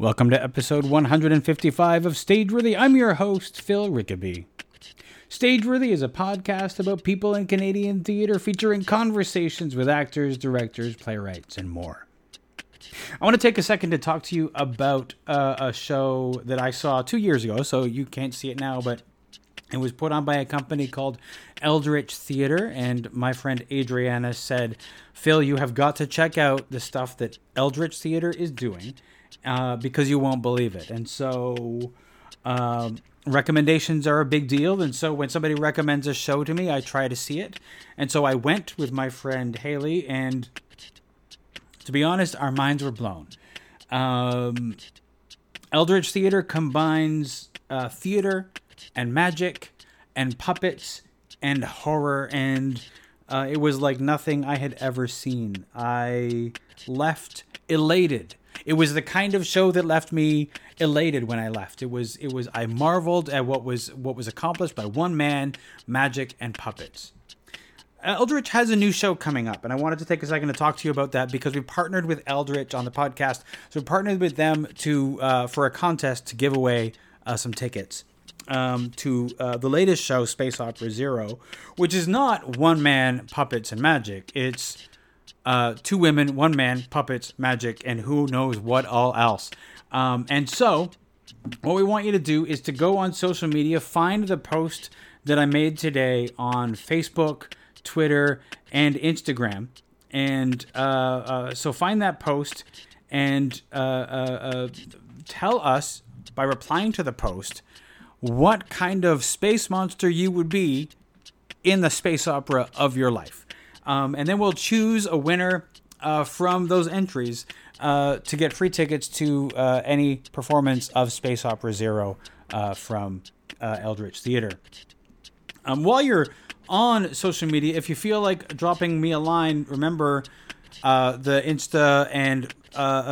Welcome to episode 155 of Stageworthy. I'm your host, Phil Rickaby. Stageworthy is a podcast about people in Canadian theatre featuring conversations with actors, directors, playwrights, and more. I want to take a second to talk to you about uh, a show that I saw two years ago, so you can't see it now, but it was put on by a company called Eldritch Theater, and my friend Adriana said, Phil, you have got to check out the stuff that Eldritch Theater is doing uh, because you won't believe it. And so, um, recommendations are a big deal. And so, when somebody recommends a show to me, I try to see it. And so, I went with my friend Haley, and to be honest, our minds were blown. Um, Eldritch Theater combines uh, theater and magic and puppets and horror and uh, it was like nothing I had ever seen. I left elated. It was the kind of show that left me elated when I left. It was it was I marveled at what was what was accomplished by one man, magic and puppets. Eldritch has a new show coming up, and I wanted to take a second to talk to you about that because we partnered with Eldritch on the podcast. So we partnered with them to uh, for a contest to give away uh, some tickets um, to uh, the latest show, Space Opera Zero, which is not one man puppets and magic. It's uh, two women, one man puppets, magic, and who knows what all else. Um, and so, what we want you to do is to go on social media, find the post that I made today on Facebook, Twitter, and Instagram. And uh, uh, so find that post and uh, uh, uh, tell us by replying to the post what kind of space monster you would be in the space opera of your life. Um, and then we'll choose a winner uh, from those entries uh, to get free tickets to uh, any performance of Space Opera Zero uh, from uh, Eldritch Theater. Um, while you're on social media, if you feel like dropping me a line, remember uh, the Insta and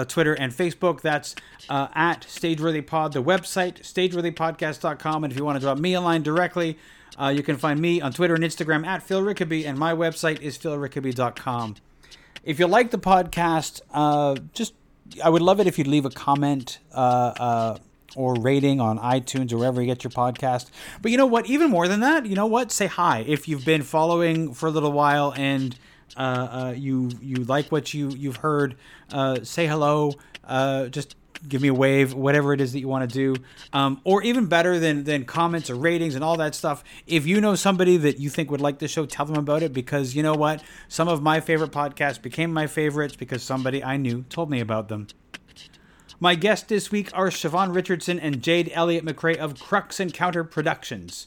Twitter and Facebook. That's at StageworthyPod, the website, stageworthypodcast.com. And if you want to drop me a line directly, uh, you can find me on Twitter and Instagram at Phil Rickaby, and my website is philrickaby.com. If you like the podcast, uh, just I would love it if you'd leave a comment uh, uh, or rating on iTunes or wherever you get your podcast. But you know what? Even more than that, you know what? Say hi if you've been following for a little while and you you like what you you've heard. Uh, say hello. Uh, just give me a wave, whatever it is that you want to do. Um, or even better than than comments or ratings and all that stuff. If you know somebody that you think would like the show, tell them about it because you know what? Some of my favorite podcasts became my favorites because somebody I knew told me about them. My guests this week are Siobhan Richardson and Jade Elliott McRae of Crux Encounter Productions.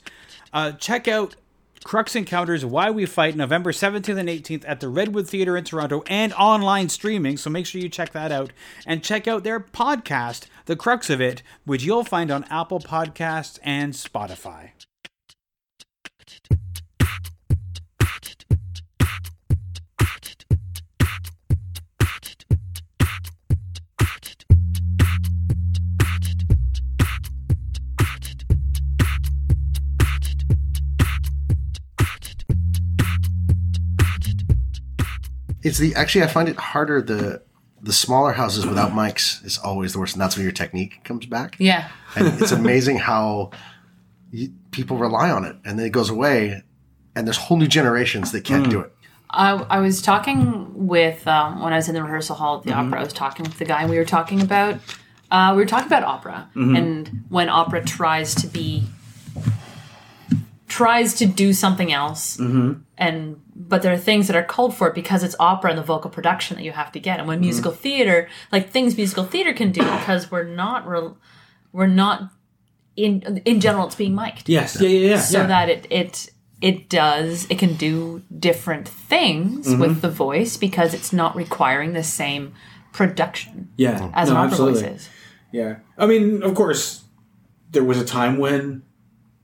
Uh, check out Crux Encounters Why We Fight November 17th and 18th at the Redwood Theatre in Toronto and online streaming, so make sure you check that out. And check out their podcast, The Crux of It, which you'll find on Apple Podcasts and Spotify. It's the actually I find it harder the the smaller houses without mics is always the worst, and that's when your technique comes back. Yeah. And it's amazing how you, people rely on it, and then it goes away, and there's whole new generations that can't do it. I, I was talking with um, when I was in the rehearsal hall at the opera. I was talking with the guy, and we were talking about uh, we were talking about opera, and when opera tries to be tries to do something else, and but there are things that are called for it because it's opera and the vocal production that you have to get. And when musical theater, like things musical theater can do, because we're not real, we're not in in general, it's being mic'd Yes, yeah, yeah, yeah. so yeah. that it it it does it can do different things Mm-hmm. with the voice because it's not requiring the same production yeah, as no, an opera absolutely. voice is. Yeah, I mean, of course, there was a time when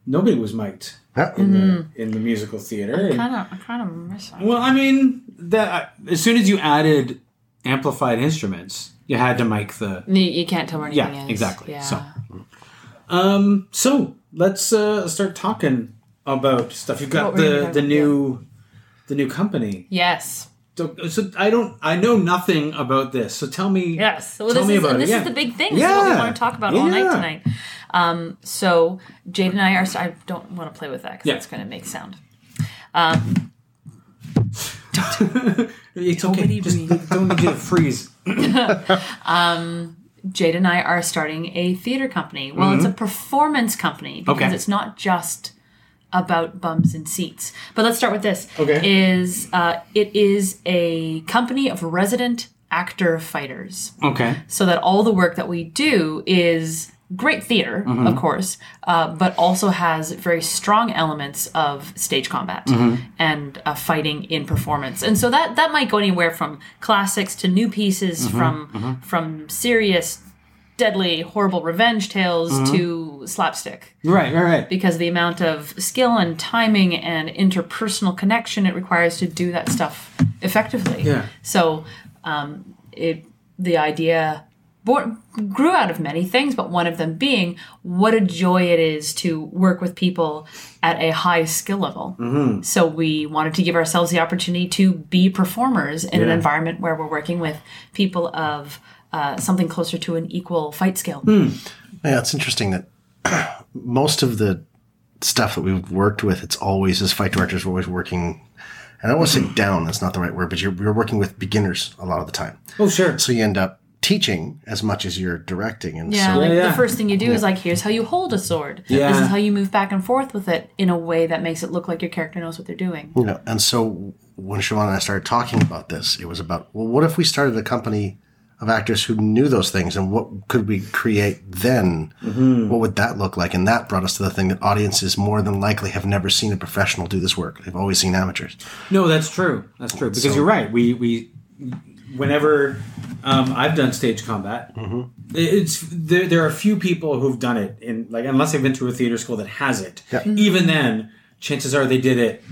nobody was mic'd. In the in the musical theater. and- Kind of, I kind of miss that. well, I mean, that as soon as you added amplified instruments, you had to mic the. You, you can't tell where anything Yeah, is. exactly. Yeah. So, um, so let's uh, start talking about stuff. You've got What the the new the new company. yes, So, so I don't. I know nothing about this. So tell me. Yes. Well, tell this me is about and it. this Yeah. is the big thing. This is what we want to talk about all night tonight. Um, so Jade and I are. I don't want to play with that because Yeah. it's going to make sound. It's okay. Nobody Just breathe. don't need you to freeze. Jade and I are starting a theater company. Well, it's a performance company because Mm-hmm. Okay. it's not just about bums and seats. But let's start with this. Okay. Is uh, it is a company of resident actor fighters. Okay. so that all the work that we do is great theater, Mm-hmm. of course, uh, but also has very strong elements of stage combat Mm-hmm. and uh, fighting in performance. And so that that might go anywhere from classics to new pieces, Mm-hmm. from from serious, deadly, horrible revenge tales Mm-hmm. to slapstick Right. Right. Right. because the amount of skill and timing and interpersonal connection it requires to do that stuff effectively. Yeah. So um, it the idea born, grew out of many things, but one of them being what a joy it is to work with people at a high skill level. Mm-hmm. So we wanted to give ourselves the opportunity to be performers in an environment where we're working with people of uh, something closer to an equal fight skill. Hmm. Yeah, it's interesting that most of the stuff that we've worked with, it's always as fight directors, we're always working. And I don't want to say down, that's not the right word, but you're, you're working with beginners a lot of the time. Oh, sure. So you end up teaching as much as you're directing. And Yeah, so like yeah. the first thing you do is like, here's how you hold a sword. Yeah. This is how you move back and forth with it in a way that makes it look like your character knows what they're doing. you know, and so when Siobhan and I started talking about this, it was about, well, what if we started a company of actors who knew those things and what could we create then? Mm-hmm. What would that look like? And that brought us to the thing that audiences more than likely have never seen a professional do this work. They've always seen amateurs. No, that's true. That's true. Because So- you're right. We we whenever um, I've done stage combat, it's there. There are a few people who've done it in like unless they've been to a theater school that has it. Yeah. Even then, chances are they did it.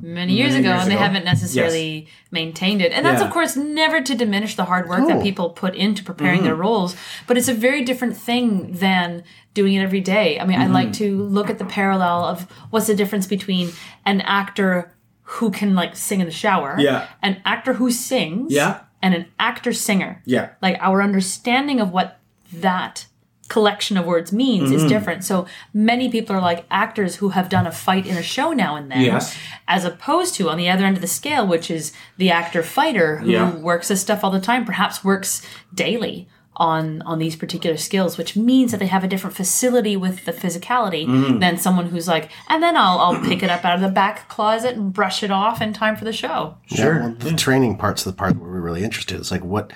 Many years Many ago, years and they ago. haven't necessarily maintained it. And that's, Yeah. of course, never to diminish the hard work No. that people put into preparing Mm-hmm. their roles, but it's a very different thing than doing it every day. I mean, I like Mm-hmm. to look at the parallel of what's the difference between an actor who can like sing in the shower, Yeah. an actor who sings, Yeah. and an actor singer. Yeah. like our understanding of what that collection of words means Mm-hmm. is different. So many people are like actors who have done a fight in a show now and then, Yes. as opposed to on the other end of the scale, which is the actor fighter who Yeah. works this stuff all the time, perhaps works daily on on these particular skills, which means that they have a different facility with the physicality Mm-hmm. than someone who's like, and then I'll I'll pick it up out of the back closet and brush it off in time for the show. Sure. Yeah, well, the training part's of the part where we're really interested. It's like what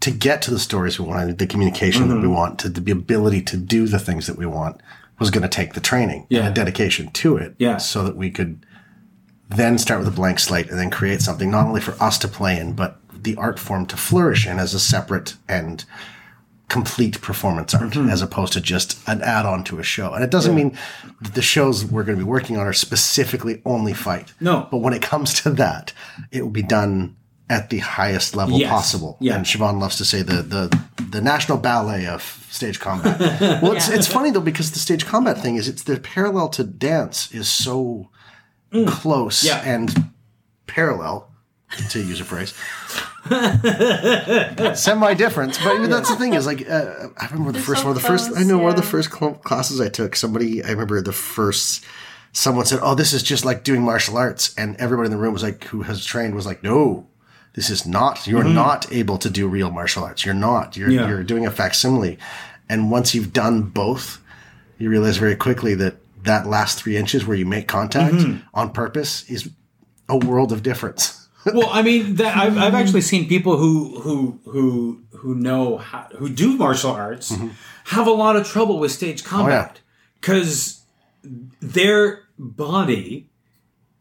to get to the stories we want, the communication that we Mm-hmm. want, to the ability to do the things that we want was going to take the training Yeah. and a dedication to it. Yeah. So that we could then start with a blank slate and then create something not only for us to play in, but the art form to flourish in as a separate and complete performance art Mm-hmm. as opposed to just an add-on to a show. And it doesn't mean that the shows we're going to be working on are specifically only fight. No. But when it comes to that, it will be done at the highest level Yes. possible. Yeah. And Siobhan loves to say the the the national ballet of stage combat. well, it's, it's funny though because the stage combat thing is it's the parallel to dance is so close Mm. Yeah. and parallel to use a phrase. Semi difference, but that's the thing is like uh, I remember the They're first so one of the first I know one of the first cl- classes I took. Somebody I remember the first someone said, "Oh, this is just like doing martial arts," and everybody in the room was like, who has trained was like, "No, this is not. You're not able to do real martial arts. You're not. You're Yeah. you're doing a facsimile." And once you've done both, you realize very quickly that that last three inches where you make contact on purpose is a world of difference. Well, I mean, that I've, I've hmm. actually seen people who who who who know how, who do martial arts mm-hmm. have a lot of trouble with stage oh, combat because their body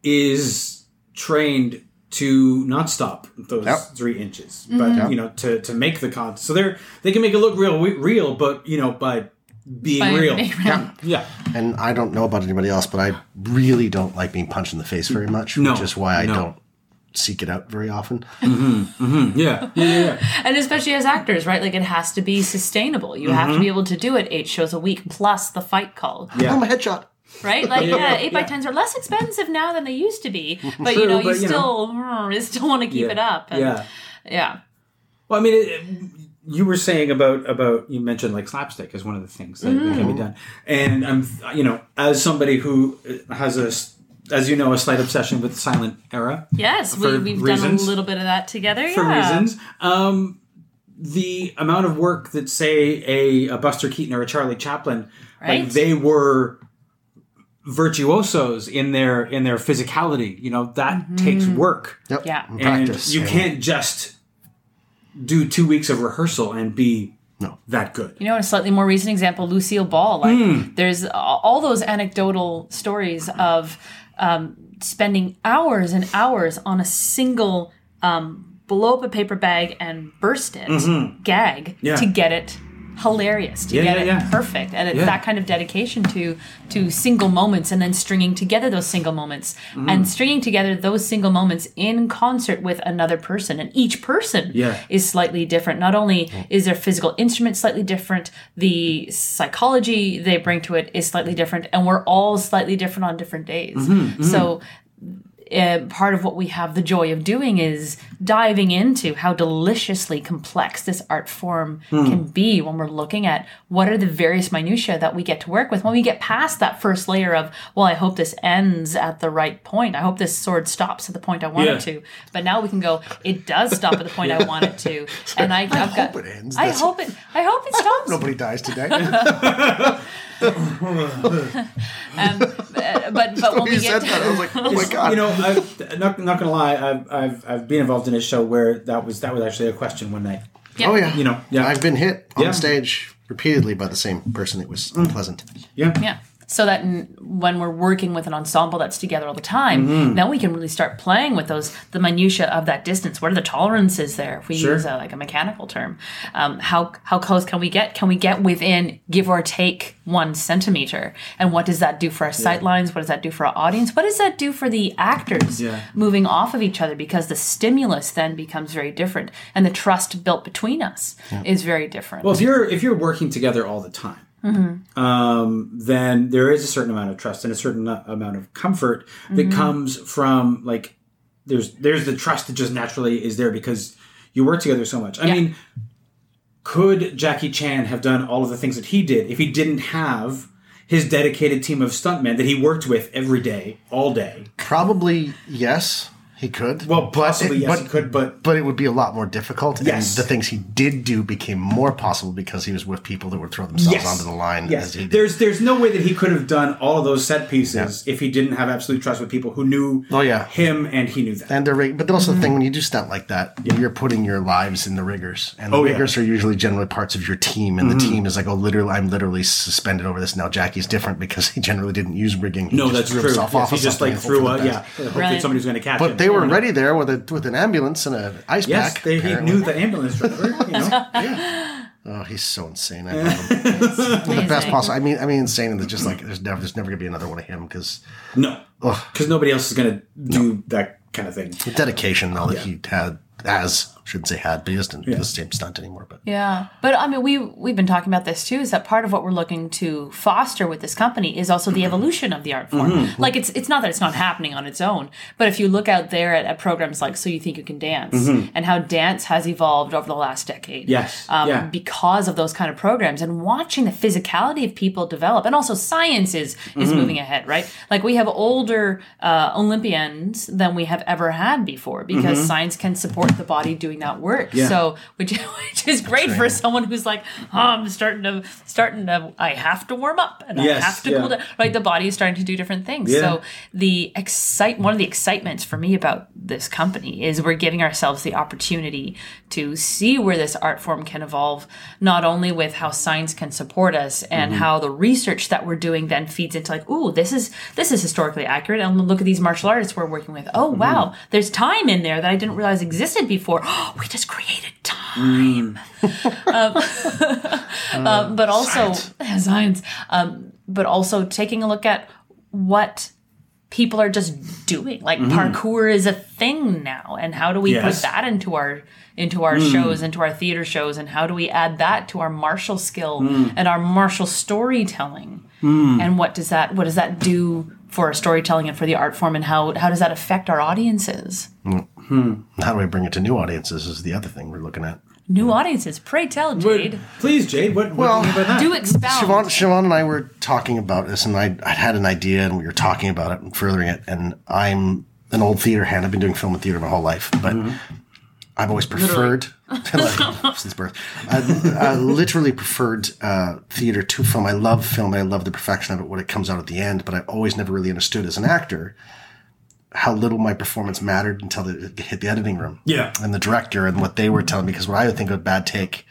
is trained to not stop those Yep. three inches, but mm-hmm. you know to to make the con. So they're they can make it look real real, but you know by being By real. being real. Yeah. And I don't know about anybody else, but I really don't like being punched in the face very much, No, which is why I no. don't seek it out very often. Yeah. Yeah. Yeah. yeah. And especially as actors, right? Like it has to be sustainable. You have to be able to do it eight shows a week plus the fight call. Yeah. I'm a headshot. right? Like Yeah, yeah, eight by yeah. tens are less expensive now than they used to be, but True, you know you but, you know. still mm, you still want to keep it up. And, yeah. yeah, Well, I mean, it, it- you were saying about about you mentioned like slapstick is one of the things that, that Mm-hmm. can be done, and I'm you know as somebody who has a s- as you know a slight obsession with the silent era yes, we, we've reasons. done a little bit of that together. for yeah. reasons. Um, the amount of work that say a, a Buster Keaton or a Charlie Chaplin, Right. like they were virtuosos in their in their physicality. You know that takes work. Yep. Yeah. And and Practice. you and- can't just do two weeks of rehearsal and be No. that good. You know, a slightly more recent example, Lucille Ball. Like, Hmm. there's all those anecdotal stories of um, spending hours and hours on a single um, blow up a paper bag and burst it gag Mm-hmm. Yeah. to get it hilarious, to Yeah, get yeah, it yeah. perfect, and it's that kind of dedication to to single moments and then stringing together those single moments Mm-hmm. and stringing together those single moments in concert with another person, and each person is slightly different. Not only is their physical instrument slightly different, the psychology they bring to it is slightly different, and we're all slightly different on different days. So, uh, part of what we have the joy of doing is diving into how deliciously complex this art form can be when we're looking at what are the various minutiae that we get to work with when we get past that first layer of well i hope this ends at the right point i hope this sword stops at the point i want Yeah. it to but now we can go it does stop at the point i want it to and i, I've got, hope it ends. i That's- hope it i hope it stops Nobody dies today. um, uh, but but when we said get that, I was like, oh my god. You know, I've, not not gonna lie, I've, I've I've been involved in a show where that was that was actually a question one night. Yeah. oh yeah. You know, yeah, I've been hit on Yeah. stage repeatedly by the same person. It was mm. unpleasant. yeah, Yeah. So that n- when we're working with an ensemble that's together all the time, Mm-hmm. then we can really start playing with those the minutia of that distance. What are the tolerances there? If we Sure. use a, like a mechanical term, um, how how close can we get? Can we get within give or take one centimeter? And what does that do for our sight lines? What does that do for our audience? What does that do for the actors Yeah. moving off of each other? Because the stimulus then becomes very different, and the trust built between us is very different. Well, if you're if you're working together all the time, um, then there is a certain amount of trust and a certain amount of comfort that comes from like there's there's the trust that just naturally is there because you work together so much. I Yeah. mean, could Jackie Chan have done all of the things that he did if he didn't have his dedicated team of stuntmen that he worked with every day, all day? Probably yes, he could. Well, possibly it- yes, but, he could, but but it would be a lot more difficult. Yes. And the things he did do became more possible because he was with people that would throw themselves onto the line. Yes, As he did. there's there's no way that he could have done all of those set pieces if he didn't have absolute trust with people who knew Oh, yeah. him and he knew that. And the rig- but also the thing mm-hmm. when you do stunt like that, you're putting your lives in the riggers, and the Oh, yeah. riggers are usually generally parts of your team, and the mm-hmm. team is like, oh, literally, I'm literally suspended over this now. Jackie's different because he generally didn't use rigging. He no, just that's threw true. himself Yes, off he just like threw hope a yeah. Hopefully Right. somebody was going to catch But him. they were Yeah. ready there with a with an ambulance and an ice Yes, pack. they, he knew the ambulance driver. You know, yeah. Oh, he's so insane. I love him. the best possible. I mean, I mean, insane. And just like there's never there's never gonna be another one of him because No, because nobody else is going to do that kind of thing. the dedication though that he had as shouldn't say had, but he doesn't do the same stunt anymore. But Yeah, but I mean, we we've been talking about this too. Is that part of what we're looking to foster with this company is also the evolution of the art form. Mm-hmm. Like it's it's not that it's not happening on its own, but if you look out there at, at programs like So You Think You Can Dance and how dance has evolved over the last decade, Mm-hmm. Yes, um, yeah. because of those kind of programs and watching the physicality of people develop, and also science is is Mm-hmm. moving ahead, right? Like we have older uh, Olympians than we have ever had before because science can support the body doing that work. Mm-hmm. Yeah. So, which which is great for someone who's like, oh, I'm starting to starting to, I have to warm up and Yes, I have to yeah. cool down. Right, the body is starting to do different things. Yeah. So the excite one of the excitements for me about this company is we're giving ourselves the opportunity to see where this art form can evolve, not only with how science can support us and Mm-hmm. how the research that we're doing then feeds into like, ooh, this is this is historically accurate. And look at these martial artists we're working with. Oh Mm-hmm. wow, there's time in there that I didn't realize existed before. we just created time. um, uh, but also science, um, but also taking a look at what people are just doing. Like parkour is a thing now, and how do we Yes. put that into our into our shows, into our theater shows, and how do we add that to our martial skill and our martial storytelling? And what does that what does that do for our storytelling and for the art form, and how how does that affect our audiences? How do we bring it to new audiences? Is the other thing we're looking at. New audiences, pray tell, Jade. Please, Jade. What? Well, what do you mean by that? Do expound. Siobhan, Siobhan and I were talking about this, and I I had an idea, and we were talking about it and furthering it. And I'm an old theater hand. I've been doing film and theater my whole life, but I've always preferred like, since birth. I, I literally preferred uh, theater to film. I love film. and I love the perfection of it when it comes out at the end. But I've always never really understood as an actor how little my performance mattered until it hit the editing room Yeah. and the director and what they were telling me because what I would think of a bad take,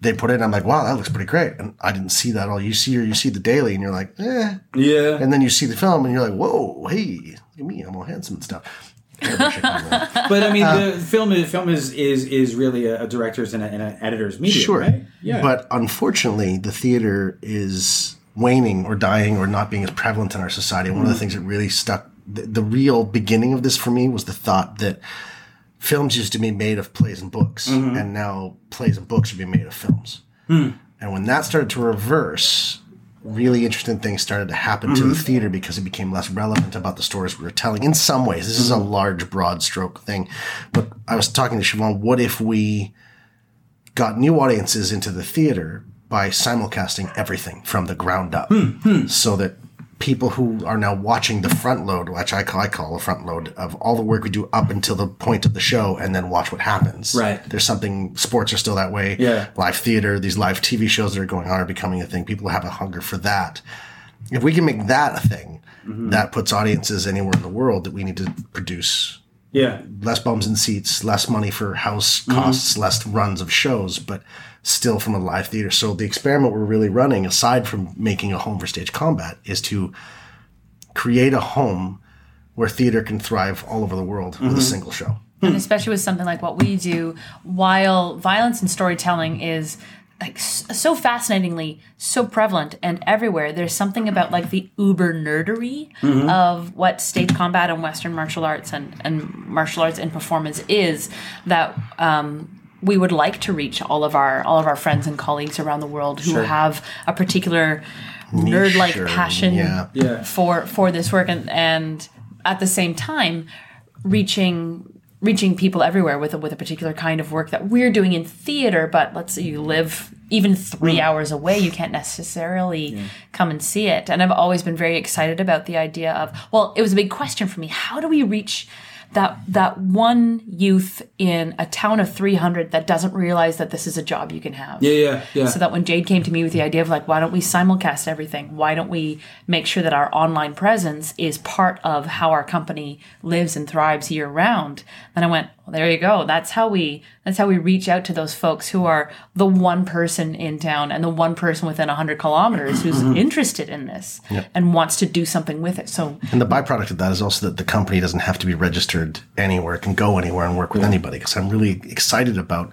they put it. I'm like, wow, that looks pretty great, and I didn't see that at all. You see, or you see the daily, and you're like, eh, Yeah. and then you see the film, and you're like, whoa, hey, look at me, I'm all handsome and stuff. But I mean, Uh, the film is film is is is really a, director's and, an editor's medium, Sure, right? Yeah. but unfortunately, the theater is waning or dying or not being as prevalent in our society. One of the things that really stuck, the, the real beginning of this for me was the thought that films used to be made of plays and books, mm-hmm. and now plays and books are being made of films. Hmm. And when that started to reverse, really interesting things started to happen to the mm-hmm. theater because it became less relevant about the stories we were telling. In some ways, this is a mm-hmm. large, broad stroke thing. But I was talking to Siobhan, what if we got new audiences into the theater by simulcasting everything from the ground up hmm, hmm. so that people who are now watching the front load, which I call, I call a front load of all the work we do up until the point of the show and then watch what happens. Right. There's something, sports are still that way. Yeah. Live theater, these live TV shows that are going on are becoming a thing. People have a hunger for that. If we can make that a thing, mm-hmm. that puts audiences anywhere in the world that we need to produce yeah. less bums in seats, less money for house mm-hmm. costs, less runs of shows, but still from a live theater. So the experiment we're really running, aside from making a home for stage combat, is to create a home where theater can thrive all over the world with a single show. and especially with something like what we do while violence and storytelling is like so fascinatingly so prevalent and everywhere there's something about like the uber nerdery of what stage combat and western martial arts and, and martial arts and performance is that um, we would like to reach all of our all of our friends and colleagues around the world who have a particular nerd like or- passion yeah. Yeah. for for this work and and at the same time reaching reaching people everywhere with a, with a particular kind of work that we're doing in theater but let's say you live even 3 hmm. hours away you can't necessarily come and see it. And I've always been very excited about the idea of well it was a big question for me. How do we reach that that one youth in a town of 300 that doesn't realize that this is a job you can have Yeah. Yeah. Yeah. so that when Jade came to me with the idea of like, why don't we simulcast everything? Why don't we make sure that our online presence is part of how our company lives and thrives year round? Then I went, well, there you go. That's how we that's how we reach out to those folks who are the one person in town and the one person within hundred kilometers who's mm-hmm. interested in this and wants to do something with it. So And the byproduct of that is also that the company doesn't have to be registered anywhere. It can go anywhere and work with anybody. Because I'm really excited about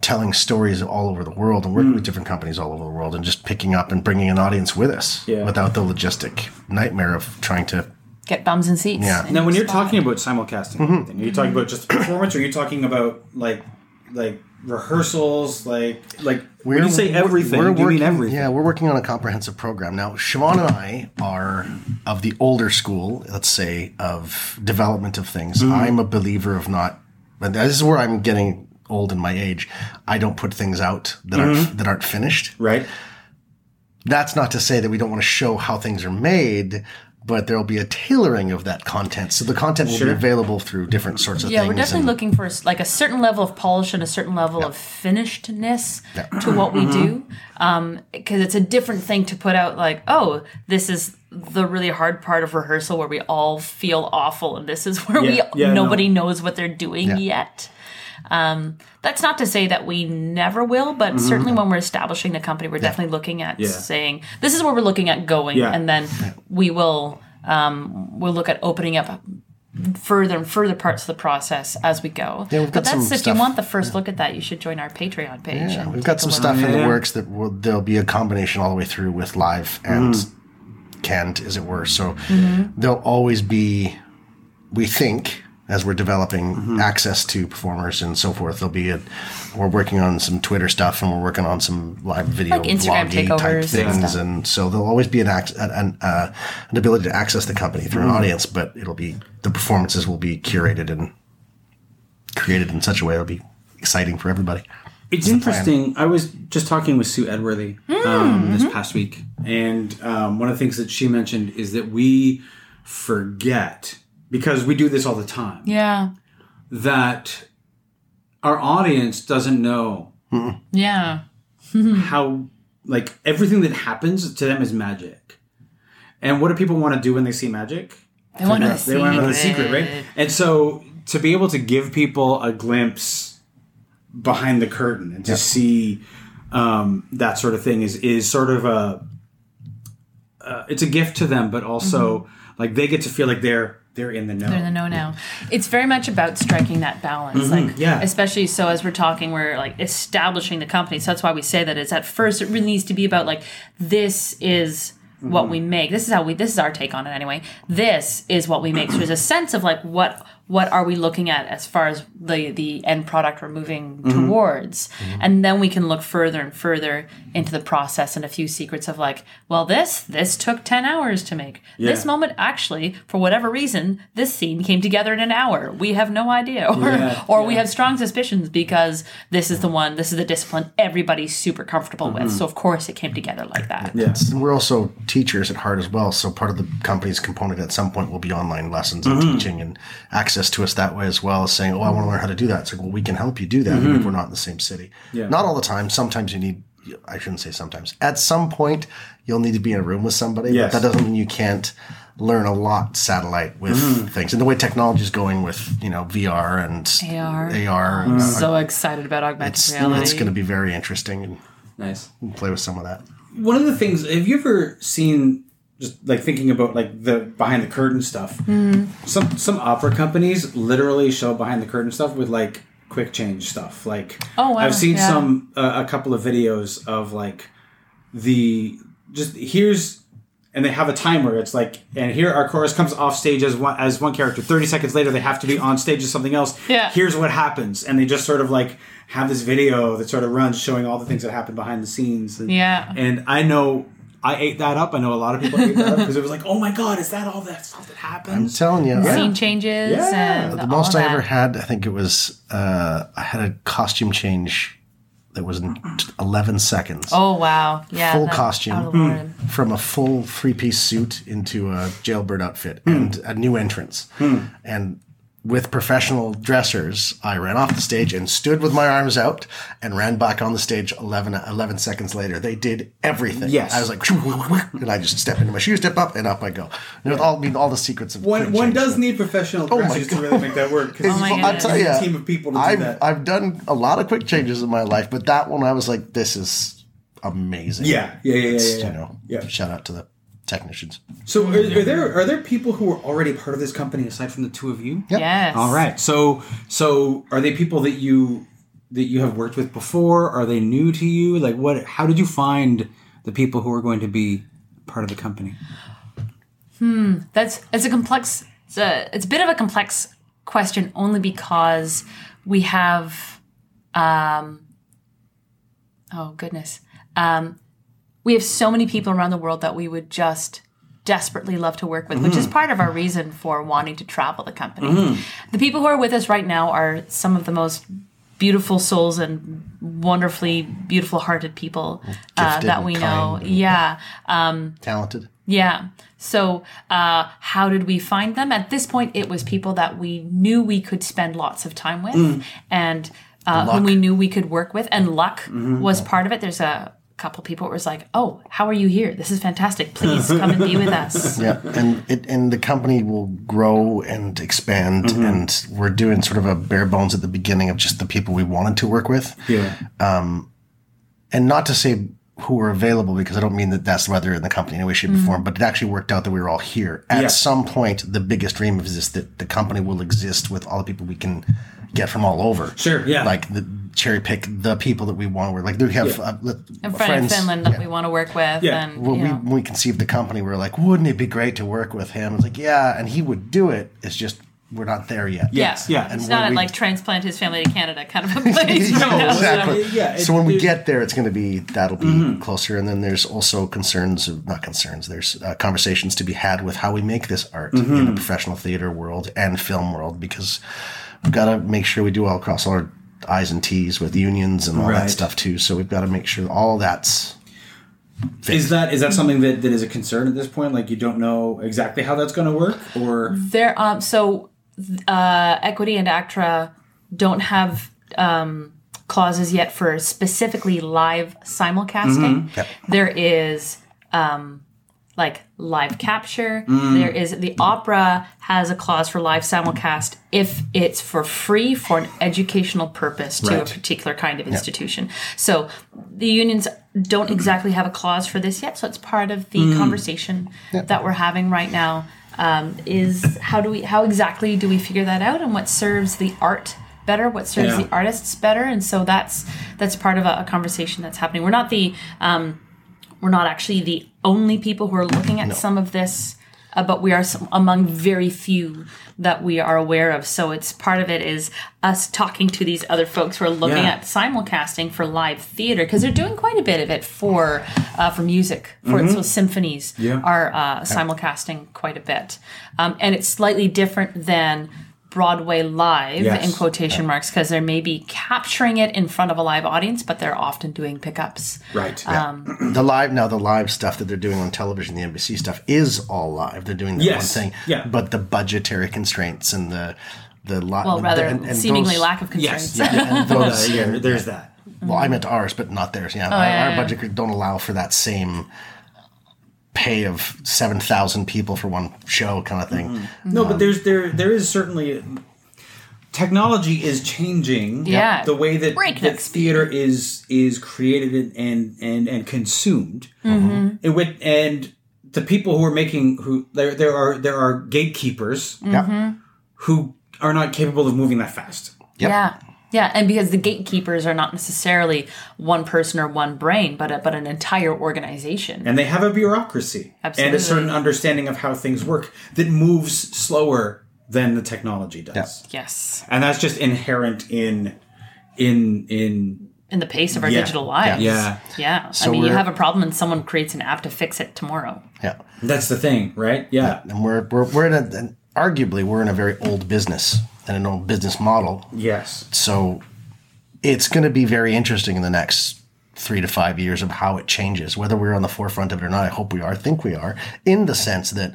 telling stories all over the world and working with mm. different companies all over the world and just picking up and bringing an audience with us Yeah. without the logistic nightmare of trying to. Get bums and seats. Yeah. Now, when you're spot. talking about simulcasting, everything, are you talking about just performance, or are you talking about like like rehearsals, like like when you say everything, we're do you working, mean everything? Yeah, we're working on a comprehensive program now. Siobhan and I are of the older school, let's say, of development of things. Mm-hmm. I'm a believer of not. And this is where I'm getting old in my age. I don't put things out that Mm-hmm. aren't that aren't finished. Right. That's not to say that we don't want to show how things are made. But there'll be a tailoring of that content, so the content will Sure. be available through different sorts of Yeah, things. Yeah, we're definitely and- looking for like a certain level of polish and a certain level of finishedness to what we mm-hmm. do. Um, because it's a different thing to put out like, oh, this is the really hard part of rehearsal where we all feel awful, and this is where Yeah, we yeah, nobody knows what they're doing Yeah. yet. Um, that's not to say that we never will, but certainly when we're establishing the company, we're definitely looking at Yeah. saying this is where we're looking at going, Yeah. and then we will um, we'll look at opening up further and further parts of the process as we go. Yeah, we've got but that's some if you want the first look at that, you should join our Patreon page. Yeah, we've got some stuff in the Yeah. works that will there'll be a combination all the way through with live and canned, as it were. So there'll always be, we think, as we're developing access to performers and so forth, there'll be a, we're working on some Twitter stuff and we're working on some live video Like Instagram vloggy type takeovers and things, and so there'll always be an, ac- an, an, uh, an ability to access the company through an audience, but it'll be the performances will be curated and created in such a way it'll be exciting for everybody. It's interesting. I was just talking with Sue Edworthy um, this past week, and um, one of the things that she mentioned is that we forget because we do this all the time Yeah. that our audience doesn't know Yeah. how like everything that happens to them is magic. And what do people want to do when they see magic? They want to They want to know the secret, right? And so to be able to give people a glimpse behind the curtain and to see um, that sort of thing is is sort of a uh, it's a gift to them, but also like they get to feel like they're they're in the know. They're in the know now. It's very much about striking that balance. Like, yeah. especially so as we're talking, we're like establishing the company. So that's why we say that it's at first, it really needs to be about like, this is what we make. This is how we, this is our take on it anyway. This is what we make. So there's a sense of like, what, what are we looking at as far as the, the end product we're moving mm-hmm. towards? Mm-hmm. And then we can look further and further into the process and a few secrets of like, well, this, this took 10 hours to make. This moment actually, for whatever reason, this scene came together in an hour. We have no idea. Or, Yeah, or we have strong suspicions because this is the one, this is the discipline everybody's super comfortable with. Mm-hmm. So, of course, it came together like that. Yes. And we're also teachers at heart as well. So part of the company's component at some point will be online lessons and teaching and access to us that way as well as saying, Oh, I want to learn how to do that. It's like, well, we can help you do that even if we're not in the same city. Yeah. Not all the time. Sometimes you need, I shouldn't say sometimes. At some point, you'll need to be in a room with somebody. Yes. But that doesn't mean you can't learn a lot satellite with things. And the way technology is going with, you know, VR and AR. AR, uh, So excited about augmented it's, reality. it's going to be very interesting and Nice. play with some of that. one of the things have you ever seen just like thinking about like the behind the curtain stuff. Some some opera companies literally show behind the curtain stuff with like quick change stuff. Like Oh, wow, i've seen yeah. some uh, a couple of videos of like the just here's and they have a timer. It's like and here our chorus comes off stage as one as one character. 30 seconds later they have to be on stage as something else. Yeah. here's what happens. And they just sort of like have this video that sort of runs showing all the things that happen behind the scenes. And, Yeah. and i know i ate that up i know a lot of people ate that up because it was like oh my god is that all that stuff that happens? I'm telling you. Scene changes Yeah. and The most I ever had, I think it was, uh, I had a costume change that was in 11 seconds. Oh, wow. Yeah. Full that- costume. out of the Lord. From a full three piece suit into a jailbird outfit Hmm. and a new entrance. And with professional dressers, I ran off the stage and stood with my arms out and ran back on the stage 11, 11 seconds later. They did everything. Yes. I was like, and I just step into my shoes, step up, and up I go. You know, all, I mean, all the secrets of one, one does need professional Oh my dressers to really make that work Oh I'll tell you, a team of people to do I've, that I've done a lot of quick changes in my life, but that one I was like, this is amazing. yeah yeah yeah yeah, yeah, yeah. You know, Yeah. shout out to the technicians. So, are, are there are there people who are already part of this company aside from the two of you? Yep. Yes. All right. So, so are they people that you that you have worked with before? Are they new to you? Like, what? How did you find the people who are going to be part of the company? Hmm, that's it's a complex. It's a it's a bit of a complex question only because we have, um, oh goodness, um, we have so many people around the world that we would just desperately love to work with, which is part of our reason for wanting to travel the company. The people who are with us right now are some of the most beautiful souls and wonderfully beautiful hearted people uh, that we know. Yeah. Talented. Yeah. So, uh, how did we find them? At this point, it was people that we knew we could spend lots of time with and uh, whom we knew we could work with. And luck was part of it. There's a couple people who was like, oh, how are you here? This is fantastic. Please come and be with us. Yeah, and it and the company will grow and expand, Mm-hmm. and we're doing sort of a bare bones at the beginning of just the people we wanted to work with, Yeah. and not to say who were available because I don't mean that that's why they're in the company in any way, shape, or form. But it actually worked out that we were all here. At Yeah. some point, the biggest dream is this: that the company will exist with all the people we can get from all over. Sure, yeah. Like the cherry pick the people that we want to work. Like we have uh, li- a friend friends in Finland that we want to work with. Yeah. And, when you we know. when we conceived the company, we are like, wouldn't it be great to work with him? It's like, yeah, and he would do it. It's just we're not there yet. Yes, yeah. It's And not when we- like transplant his family to Canada kind of a place. Yeah, right so- exactly. Yeah, so when we get there, it's going to be that'll be Mm-hmm. closer, and then there's also concerns, of, not concerns. There's uh, conversations to be had with how we make this art Mm-hmm. in the professional theater world and film world, because we've got to make sure we do all across all our I's and T's with unions and all Right. that stuff too. So we've got to make sure all that's Is that is that something that, that is a concern at this point? Like you don't know exactly how that's going to work, or There, um, so uh, Equity and ACTRA don't have um, clauses yet for specifically live simulcasting. Yep. There is um, like live capture. There is the opera has a clause for live simulcast if it's for free for an educational purpose to a particular kind of institution. So the unions don't exactly have a clause for this yet. So it's part of the conversation that we're having right now. Um, is how do we how exactly do we figure that out and what serves the art better what serves Yeah. the artists better and so that's that's part of a, a conversation that's happening we're not the um, we're not actually the only people who are looking at some of this, uh, but we are some, among very few that we are aware of. So it's part of it is us talking to these other folks who are looking Yeah. at simulcasting for live theater because they're doing quite a bit of it for uh, for music. For so symphonies Yeah. are uh, simulcasting quite a bit, um, and it's slightly different than. Broadway live Yes. in quotation marks because they're maybe capturing it in front of a live audience, but they're often doing pickups. right? um the live now the live stuff that they're doing on television the nbc stuff is all live they're doing that Yes. one thing Yeah. but the budgetary constraints and the the li- Well, rather and- and seemingly those- lack of constraints. yes, yeah. and those- yeah, there's that. well i meant ours but not theirs yeah, our, Oh, yeah, our yeah. budget don't allow for that same pay of 7000 people for one show kind of thing Mm-hmm. No, but there's there there is certainly technology is changing Yeah. the way that, Breakneck that theater is is created and and and, and consumed Mm-hmm. It would- and the people who are making who there there are there are gatekeepers yeah who are not capable of moving that fast Yep. Yeah. Yeah, and because the gatekeepers are not necessarily one person or one brain, but a, but an entire organization. and they have a bureaucracy and a certain understanding of how things work that moves slower than the technology does Yes, and that's just inherent in in in in the pace of our Yeah. digital lives. Yeah. yeah. So I mean, you have a problem and someone creates an app to fix it tomorrow. yeah that's the thing right yeah and we're we're, we're in a and arguably we're in a very old business and an old business model yes So it's going to be very interesting in the next three to five years of how it changes, whether we're on the forefront of it or not. I hope we are. I think we are, in the sense that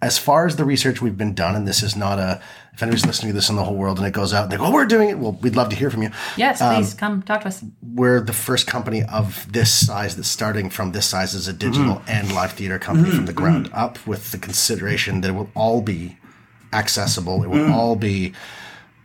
as far as the research we've been done, and this is not a, if anybody's listening to this in the whole world and it goes out and they go, oh, we're doing it. Well, we'd love to hear from you. Yes, Um, please come talk to us. We're the first company of this size that's starting from this size as a digital and live theater company from the ground up with the consideration that it will all be accessible. It will mm. all be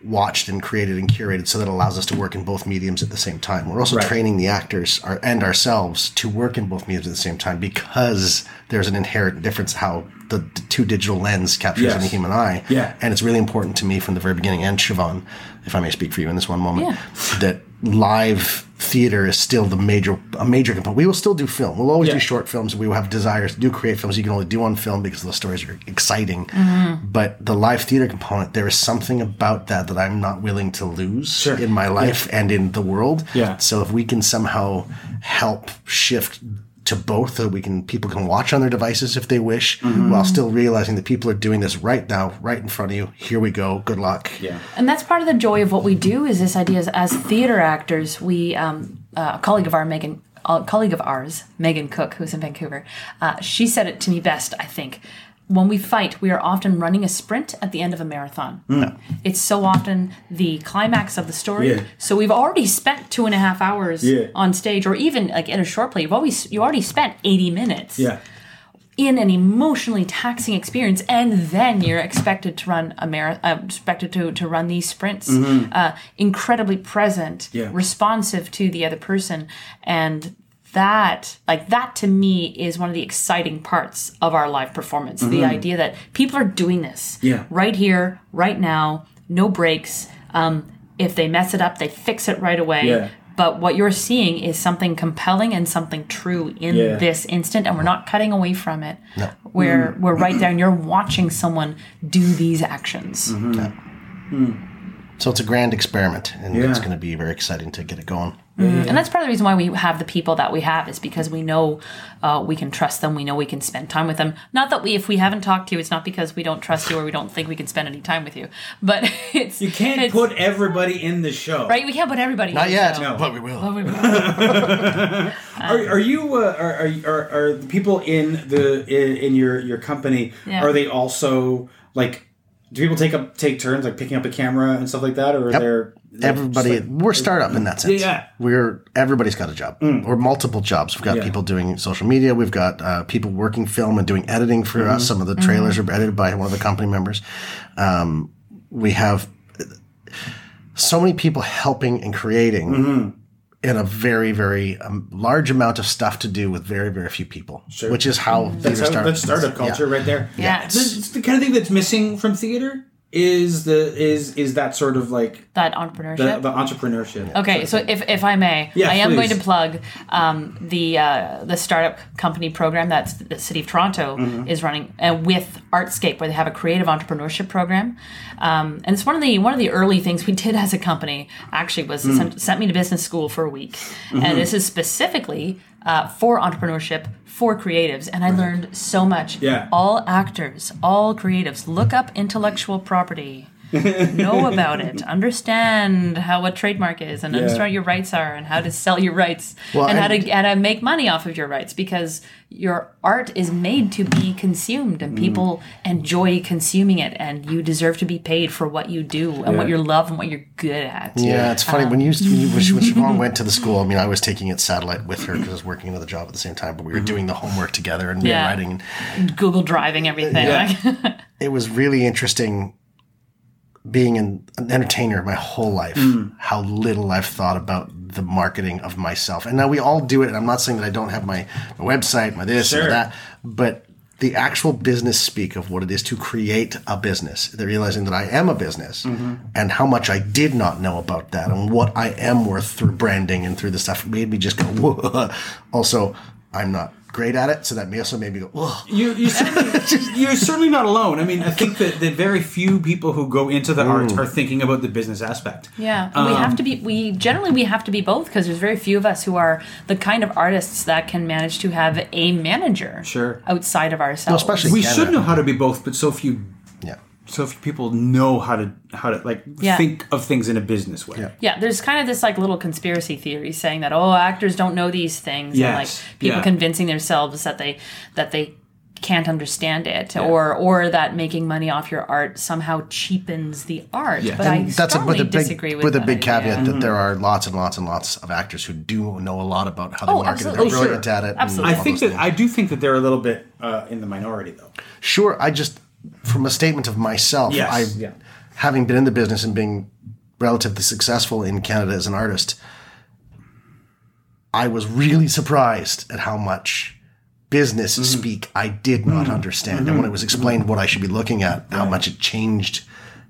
watched and created and curated so that it allows us to work in both mediums at the same time. We're also Right. training the actors our, and ourselves to work in both mediums at the same time because there's an inherent difference how the, the two digital lens captures in the human eye. Yeah. And it's really important to me from the very beginning and Siobhan, if I may speak for you in this one moment, Yeah. that live theater is still the major a major component. We will still do film. We'll always Yeah. do short films. We will have desires to do create films you can only do on film because the stories are exciting. Mm-hmm. But the live theater component, there is something about that that I'm not willing to lose Sure. in my life and in the world. Yeah. So if we can somehow help shift to both that we can people can watch on their devices if they wish Mm-hmm. while still realizing that people are doing this right now right in front of you here we go good luck yeah And that's part of the joy of what we do is this idea is as theater actors, we um, uh, a colleague of our Megan, a colleague of ours, Megan Cook, who's in Vancouver, uh, she said it to me best. I think when we fight, we are often running a sprint at the end of a marathon. It's so often the climax of the story. Yeah. So we've already spent two and a half hours Yeah. on stage, or even like in a short play. You've always you already spent eighty minutes yeah in an emotionally taxing experience, and then you're expected to run a marathon, uh, expected to, to run these sprints, uh, incredibly present, Yeah. responsive to the other person, and that, like that, to me is one of the exciting parts of our live performance. The idea that people are doing this, Yeah. right here, right now, no breaks. Um, If they mess it up, they fix it right away. Yeah. But what you're seeing is something compelling and something true in Yeah. this instant, and we're not cutting away from it. We're Mm. we're right there, and you're watching someone do these actions. So it's a grand experiment, and it's going to be very exciting to get it going. And that's part of the reason why we have the people that we have is because we know uh, we can trust them. We know we can spend time with them. Not that we, if we haven't talked to you, it's not because we don't trust you or we don't think we can spend any time with you. But it's You can't it's- put everybody in the show. right. We can't put everybody. Not in the yet, show. No. but we will. Oh, we will. Are, are you uh, are, are are are the people in the in, in your your company Yeah. are they also like do people take up take turns like picking up a camera and stuff like that or are Yep. there Everybody, like- we're startup in that sense. Yeah. we're everybody's got a job or multiple jobs. We've got Yeah. people doing social media. We've got uh, people working film and doing editing for us. Some of the trailers are edited by one of the company members. Um, we have so many people helping and creating. In a very, very um, large amount of stuff to do with very, very few people, which is how that's, theater how, start- that's startup yeah. culture right there Yeah. It's, it's the kind of thing that's missing from theater is the is is that sort of like that the, entrepreneurship. the entrepreneurship Okay, so if, if I may, Yeah, I am please. going to plug um, the uh, the startup company program that the City of Toronto Mm-hmm. is running uh, with Artscape, where they have a creative entrepreneurship program, um, and it's one of the one of the early things we did as a company. Actually, was Mm. sent, sent me to business school for a week, Mm-hmm. and this is specifically uh, for entrepreneurship for creatives, and I learned so much. Yeah. all actors, all creatives, look up intellectual property. Know about it, understand how what trademark is, and understand what your rights are, and how to sell your rights, Well, and how to and- and how to make money off of your rights, because your art is made to be consumed, and mm. people enjoy consuming it, and you deserve to be paid for what you do and what Yeah. you love and what you're good at. Yeah, it's funny when you when, you, when she- when Siobhan um. went to the school. I mean, I was taking it satellite with her because I was working another job at the same time. But we were mm-hmm. doing the homework together and Yeah. writing. And Google driving everything. Yeah. It was really interesting being an, an entertainer my whole life. Mm. How little I've thought about the marketing of myself. And now we all do it. And I'm not saying that I don't have my, my website, my this, Sure. and that, but the actual business speak of what it is to create a business, they're realizing that I am a business mm-hmm. and how much I did not know about that and what I am worth through branding and through the stuff made me just go, Whoa. also, I'm not great at it. So that may also made me go, Whoa. You, you certainly, you're certainly not alone. I mean, I think that, that very few people who go into the arts mm. are thinking about the business aspect. Yeah, we um, have to be. We generally we have to be both because there's very few of us who are the kind of artists that can manage to have a manager Sure. outside of ourselves. especially- We Canada. should know how to be both, but so few Yeah. So few people know how to how to like Yeah. think of things in a business way. Yeah. yeah, there's kind of this like little conspiracy theory saying that oh actors don't know these things and like people yeah. convincing themselves that they that they can't understand it or or that making money off your art somehow cheapens the art. Yeah. But I that's a, with a disagree big with with a that big idea. caveat that there are lots and lots and lots of actors who do know a lot about how they Oh, market it. absolutely. They're Oh, brilliant sure. at it. Absolutely. I think that things. I do think that they're a little bit uh, in the minority though. sure. I just from a statement of myself, Yes, I yeah. having been in the business and being relatively successful in Canada as an artist, I was really surprised at how much business Mm-hmm. speak I did not understand. And when it was explained what I should be looking at, how much it changed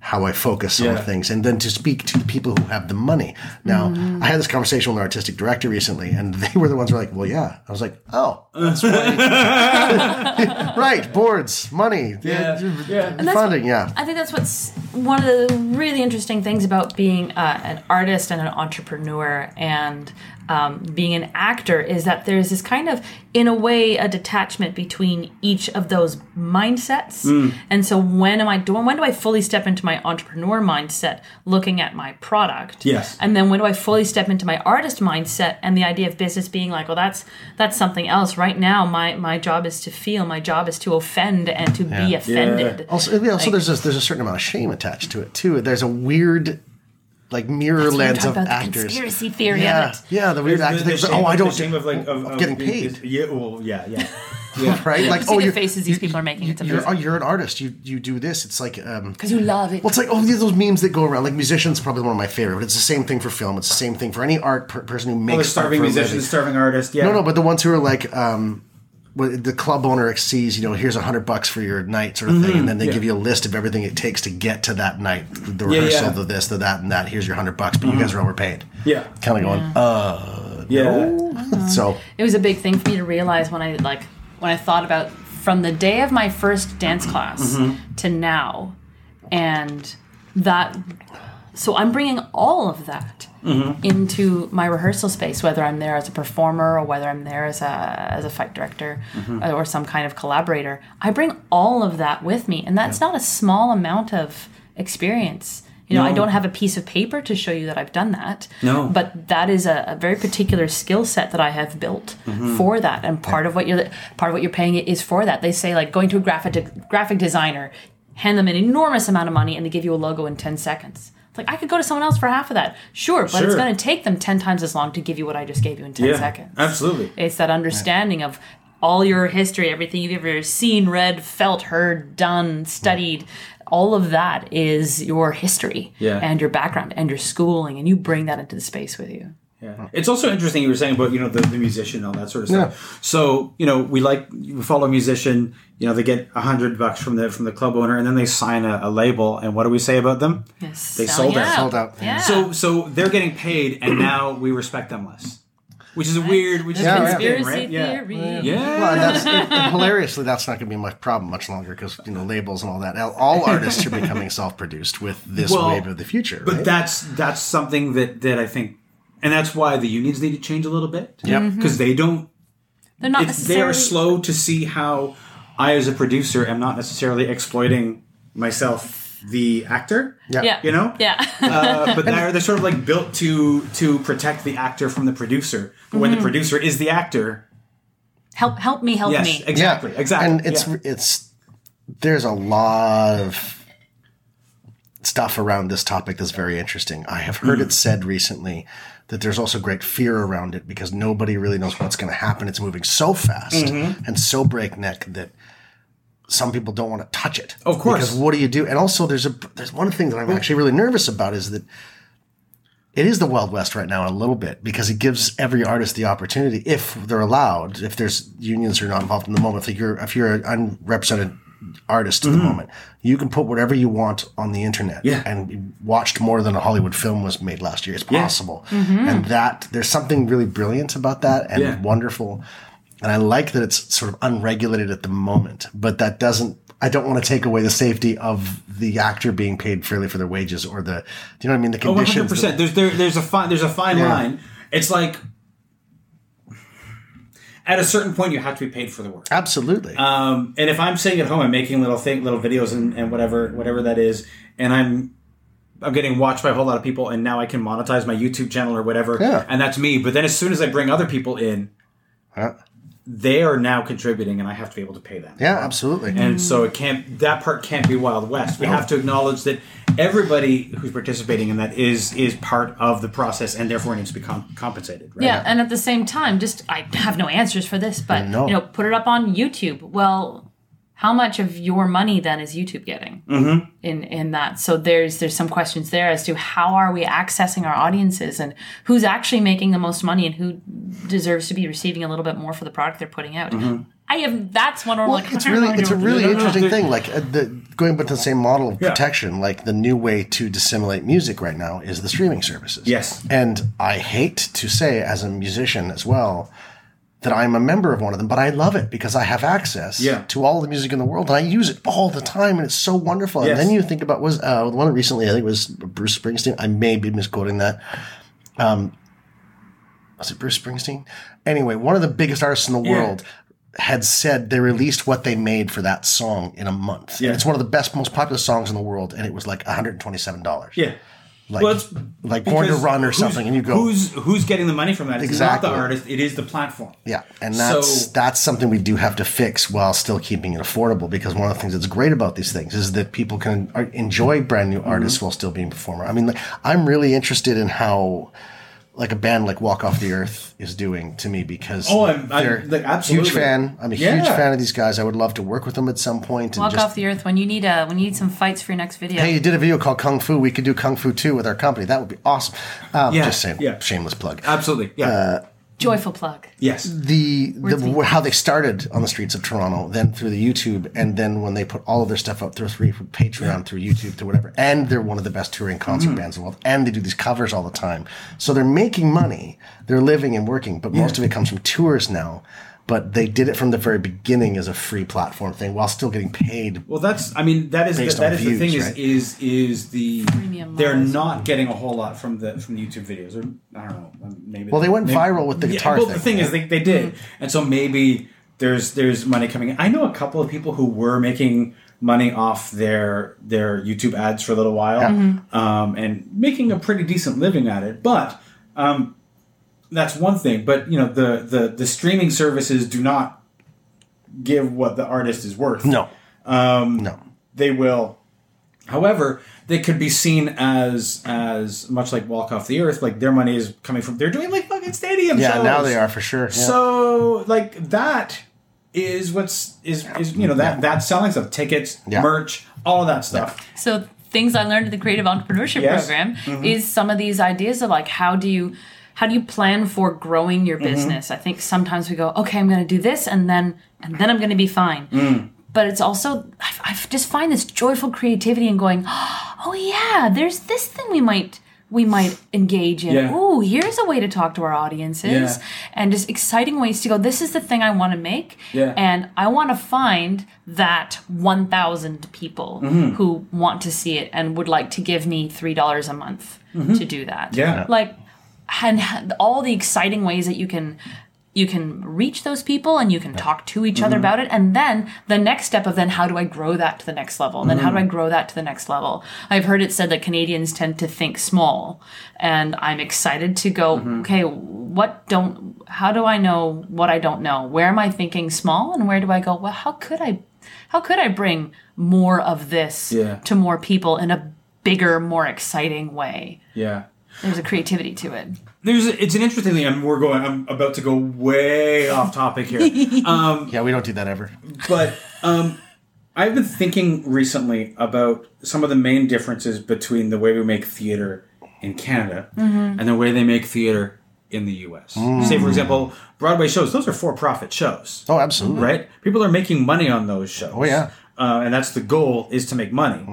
how I focus on Yeah. things. And then to speak to the people who have the money. Now, Mm-hmm. I had this conversation with an artistic director recently, and they were the ones who were like, well, yeah. I was like, oh, that's why. right, boards, money, yeah. that's funding, yeah. I think that's what's one of the really interesting things about being uh, an artist and an entrepreneur and um, being an actor is that there's this kind of, in a way, a detachment between each of those mindsets. Mm. And so, when am I doing? When do I fully step into my entrepreneur mindset, looking at my product? Yes. And then when do I fully step into my artist mindset and the idea of business being like, well, that's that's something else. Right now, my my job is to feel. My job is to offend and to be offended. Also, yeah, also there's a, there's a certain amount of shame attached to it too. There's a weird, like mirror That's lens of about, the actors. conspiracy theory yeah, of it. yeah, the weird The- actor the things. shame- Oh, I don't The shame of like of, of getting being- paid. Yeah, well, yeah, yeah. yeah. right? Like, see oh, the faces these people are making, it's You're, oh, amazing. you're an artist. You you do this. It's like um, Because you love it. well, it's like oh, those memes that go around. Like musicians, probably one of my favorite. But it's the same thing for film. It's the same thing for any art per- person who Oh, the makes art starving musicians, a musician, starving artist. Yeah. No, no, but the ones who are like, um, well, the club owner sees, you know, here's a hundred bucks for your night sort of thing, mm-hmm. and then they yeah. give you a list of everything it takes to get to that night, the Yeah, rehearsal, yeah. the this, the that, and that. Here's your hundred bucks, but you mm-hmm. guys are overpaid. Yeah. Kind of going, uh, Yeah. Uh-huh. so it was a big thing for me to realize when I like when I thought about from the day of my first dance class mm-hmm. to now, and that. So I'm bringing all of that into my rehearsal space, whether I'm there as a performer or whether I'm there as a as a fight director or some kind of collaborator. I bring all of that with me, and that's not a small amount of experience. You know, I don't have a piece of paper to show you that I've done that. No. But that is a, a very particular skill set that I have built Mm-hmm. for that, and part of what you're part of what you're paying it is for that. They say like going to a graphic graphic designer, hand them an enormous amount of money, and they give you a logo in ten seconds. It's like I could go to someone else for half of that, sure, but it's going to take them ten times as long to give you what I just gave you in ten Yeah. seconds. Absolutely. It's that understanding of all your history, everything you've ever seen, read, felt, heard, done, studied. All of that is your history Yeah. and your background and your schooling, and you bring that into the space with you. Yeah. It's also interesting you were saying about, you know, the, the musician and all that sort of stuff. Yeah. So, you know, we like we follow a musician, you know, they get a hundred bucks from the from the club owner and then they sign a, a label and what do we say about them? Yes, They sold out. Sold out. Yeah. So so they're getting paid and now we respect them less. Which is a weird which is Yeah, a yeah. weird thing, conspiracy right? Yeah. theory. Yeah. Well, and that's and hilariously, that's not going to be my problem much longer because you know labels and all that. All artists are becoming self-produced with this Well, wave of the future. But right? that's that's something that that I think and that's why the unions need to change a little bit. Yep. Because they don't They're not it's, they are slow to see how I, as a producer, am not necessarily exploiting myself, the actor. yeah. Yeah. You know, Yeah. uh, but they're they're sort of like built to to protect the actor from the producer. But when Mm-hmm. the producer is the actor, help help me, help yes, me. exactly, exactly, And it's yeah. it's there's a lot of stuff around this topic that's very interesting. I have heard Mm. it said recently that there's also great fear around it because nobody really knows what's going to happen. It's moving so fast Mm-hmm. and so breakneck that some people don't want to touch it. Of course. Because what do you do? And also there's a there's one thing that I'm actually really nervous about is that it is the Wild West right now a little bit because it gives every artist the opportunity, if they're allowed, if there's unions who are not involved in the moment, if you're if you're an unrepresented artist at the moment, you can put whatever you want on the internet. Mm-hmm. Yeah. And watched more than a Hollywood film was made last year. It's Yeah. possible. And that there's something really brilliant about that and Yeah. wonderful. And I like that it's sort of unregulated at the moment, but that doesn't I don't want to take away the safety of the actor being paid fairly for their wages or the, do you know what I mean? The Oh, conditions. 100%. There's there, there's a fine there's a fine Yeah. line. It's like at a certain point you have to be paid for the work. Absolutely. Um, and if I'm sitting at home, I'm making little thing, little videos and, and whatever whatever that is, and I'm I'm getting watched by a whole lot of people, and now I can monetize my YouTube channel or whatever, Yeah. and that's me. But then as soon as I bring other people in, Huh? they are now contributing, and I have to be able to pay them. yeah, absolutely. And so it can't that part can't be Wild West. We have to acknowledge that everybody who's participating in that is is part of the process and therefore needs to be com- compensated. Right? Yeah, and at the same time, just I have no answers for this, but No. you know, put it up on YouTube. Well, how much of your money then is YouTube getting Mm-hmm. in in that? So there's there's some questions there as to how are we accessing our audiences and who's actually making the most money and who deserves to be receiving a little bit more for the product they're putting out. Mm-hmm. I have that's one. Well, like, it's really it's a really No, no, no, interesting thing. Like uh, the, going back to the same model of Yeah. protection, like the new way to dissimulate music right now is the streaming services. Yes. and I hate to say as a musician as well that I'm a member of one of them, but I love it because I have access Yeah. to all the music in the world and I use it all the time and it's so wonderful. Yes. And then you think about was uh, the one recently I think it was Bruce Springsteen. I may be misquoting that. Um, was it Bruce Springsteen? Anyway, one of the biggest artists in the Yeah. world had said they released what they made for that song in a month. Yeah. And it's one of the best, most popular songs in the world, and it was like $127. Yeah. Like, Well, like Born to Run or something, and you go, who's who's getting the money from that? It's Exactly. not the artist; it is the platform. Yeah, and that's So- that's something we do have to fix while still keeping it affordable. Because one of the things that's great about these things is that people can uh, enjoy brand new artists Mm-hmm. while still being performer. I mean, like, I'm really interested in how. Like a band like Walk Off the Earth is doing to me because Oh, I'm- I'm- like, absolutely. huge fan. I'm a huge fan of these guys. I would love to work with them at some point. And Walk just, off the earth when you need a when you need some fights for your next video. Hey, you did a video called Kung Fu. We could do Kung Fu too with our company. That would be awesome. Um, Yeah, just saying. yeah. Shameless plug. Absolutely, yeah. Joyful plug. Yes. the, the how they started on the streets of Toronto, then through the YouTube, and then when they put all of their stuff up through through Patreon, through YouTube, through whatever, and they're one of the best touring concert Mm-hmm. bands in the world, and they do these covers all the time, so they're making money, they're living and working, but most of it comes from tours now. But they did it from the very beginning as a free platform thing, while still getting paid. Well, that's. I mean, that is the, Based that on is the thing. views, Is right? is is the Premium they're models. not getting a whole lot from the from the YouTube videos, or I don't know. um, Maybe Well, they went maybe- viral with the Yeah, guitar well, thing. the thing is, they, they did, and so maybe there's there's money coming in. I know a couple of people who were making money off their their YouTube ads for a little while, um, and making a pretty decent living at it. But um, that's one thing. But you know, the the the streaming services do not give what the artist is worth no, um, no. they will however they could be seen as as much like walk off the earth like their money is coming from they're doing like fucking stadium Yeah, shows. now they are for sure. Yeah. so like that is what's is is you know that that selling stuff tickets Yeah. merch all of that stuff So things I learned at the Creative Entrepreneurship Yes. Program Mm-hmm. is some of these ideas of like how do you how do you plan for growing your Mm-hmm. business? I think sometimes we go, okay, I'm going to do this, and then and then I'm going to be fine. Mm. But it's also I, I just find this joyful creativity and going, oh yeah, there's this thing we might we might engage in. Yeah. Ooh, here's a way to talk to our audiences, Yeah. and just exciting ways to go. This is the thing I want to make, Yeah. and I want to find that 1,000 people Mm-hmm. who want to see it and would like to give me $3 a month to do that. Mm-hmm. Yeah. Like, and all the exciting ways that you can you can reach those people and you can talk to each Mm-hmm. other about it and then the next step of then how do i grow that to the next level and then how do i Mm-hmm. grow that to the next level i've heard it said that canadians tend to think small and i'm excited to go Mm-hmm. okay what don't how do i know what i don't know where am i thinking small and where do i go well how could i how could i bring more of this Yeah. to more people in a bigger more exciting way yeah there's a creativity to it there's it's an interesting thing. I'm, we're going i'm about to go way off topic here Um, yeah, we don't do that ever. but um, I've been thinking recently about some of the main differences between the way we make theater in Canada Mm-hmm. and the way they make theater in the U.S. Say, for example, Broadway shows; those are for-profit shows, Oh, absolutely. right? People are making money on those shows. Oh, yeah. uh, and that's the goal is to make money.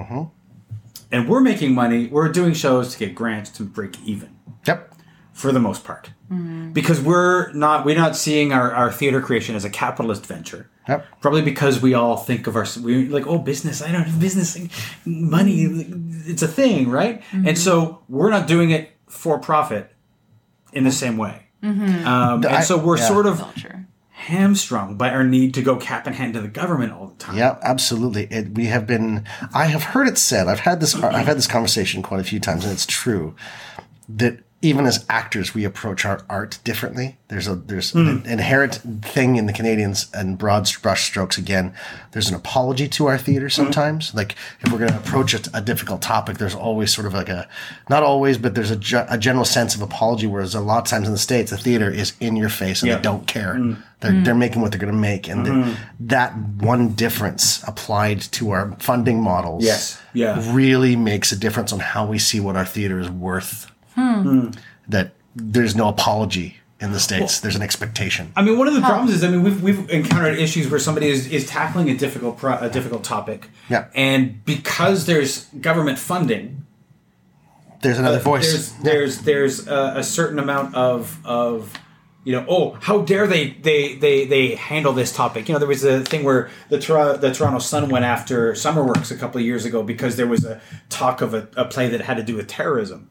And we're making money. We're doing shows to get grants to break even Yep. for the most part. Mm-hmm. Because we're not we're not seeing our, our theater creation as a capitalist venture. Yep. Probably because we all think of our we like oh business I don't have business money it's a thing right mm-hmm. and so we're not doing it for profit in the same way mm-hmm. um, I- and so we're yeah. sort of culture hamstrung by our need to go cap in hand to the government all the time Yeah, absolutely. It, we have been. I have heard it said. I've had this. I've had this conversation quite a few times, and it's true that even as actors, we approach our art differently. There's a there's an mm. inherent thing in the Canadians and broad brush strokes. Again, there's an apology to our theater mm. sometimes. Like if we're going to approach a, a difficult topic, there's always sort of like a not always, but there's a, a general sense of apology. Whereas a lot of times in the states, the theater is in your face and Yeah. they don't care. Mm. They're, they're making what they're going to make, and the, that one difference applied to our funding models, Yes. Yeah. really makes a difference on how we see what our theater is worth. Hmm. Hmm. That there's no apology in the states. there's an expectation. I mean, one of the problems is, I mean, we've, we've encountered issues where somebody is, is tackling a difficult pro, a difficult topic, Yeah. and because there's government funding, There's another uh, voice. there's there's there's a, a certain amount of of you know, oh, how dare they they they they handle this topic? You know, there was a thing where the Tor- the Toronto Sun went after SummerWorks a couple of years ago because there was a talk of a, a play that had to do with terrorism.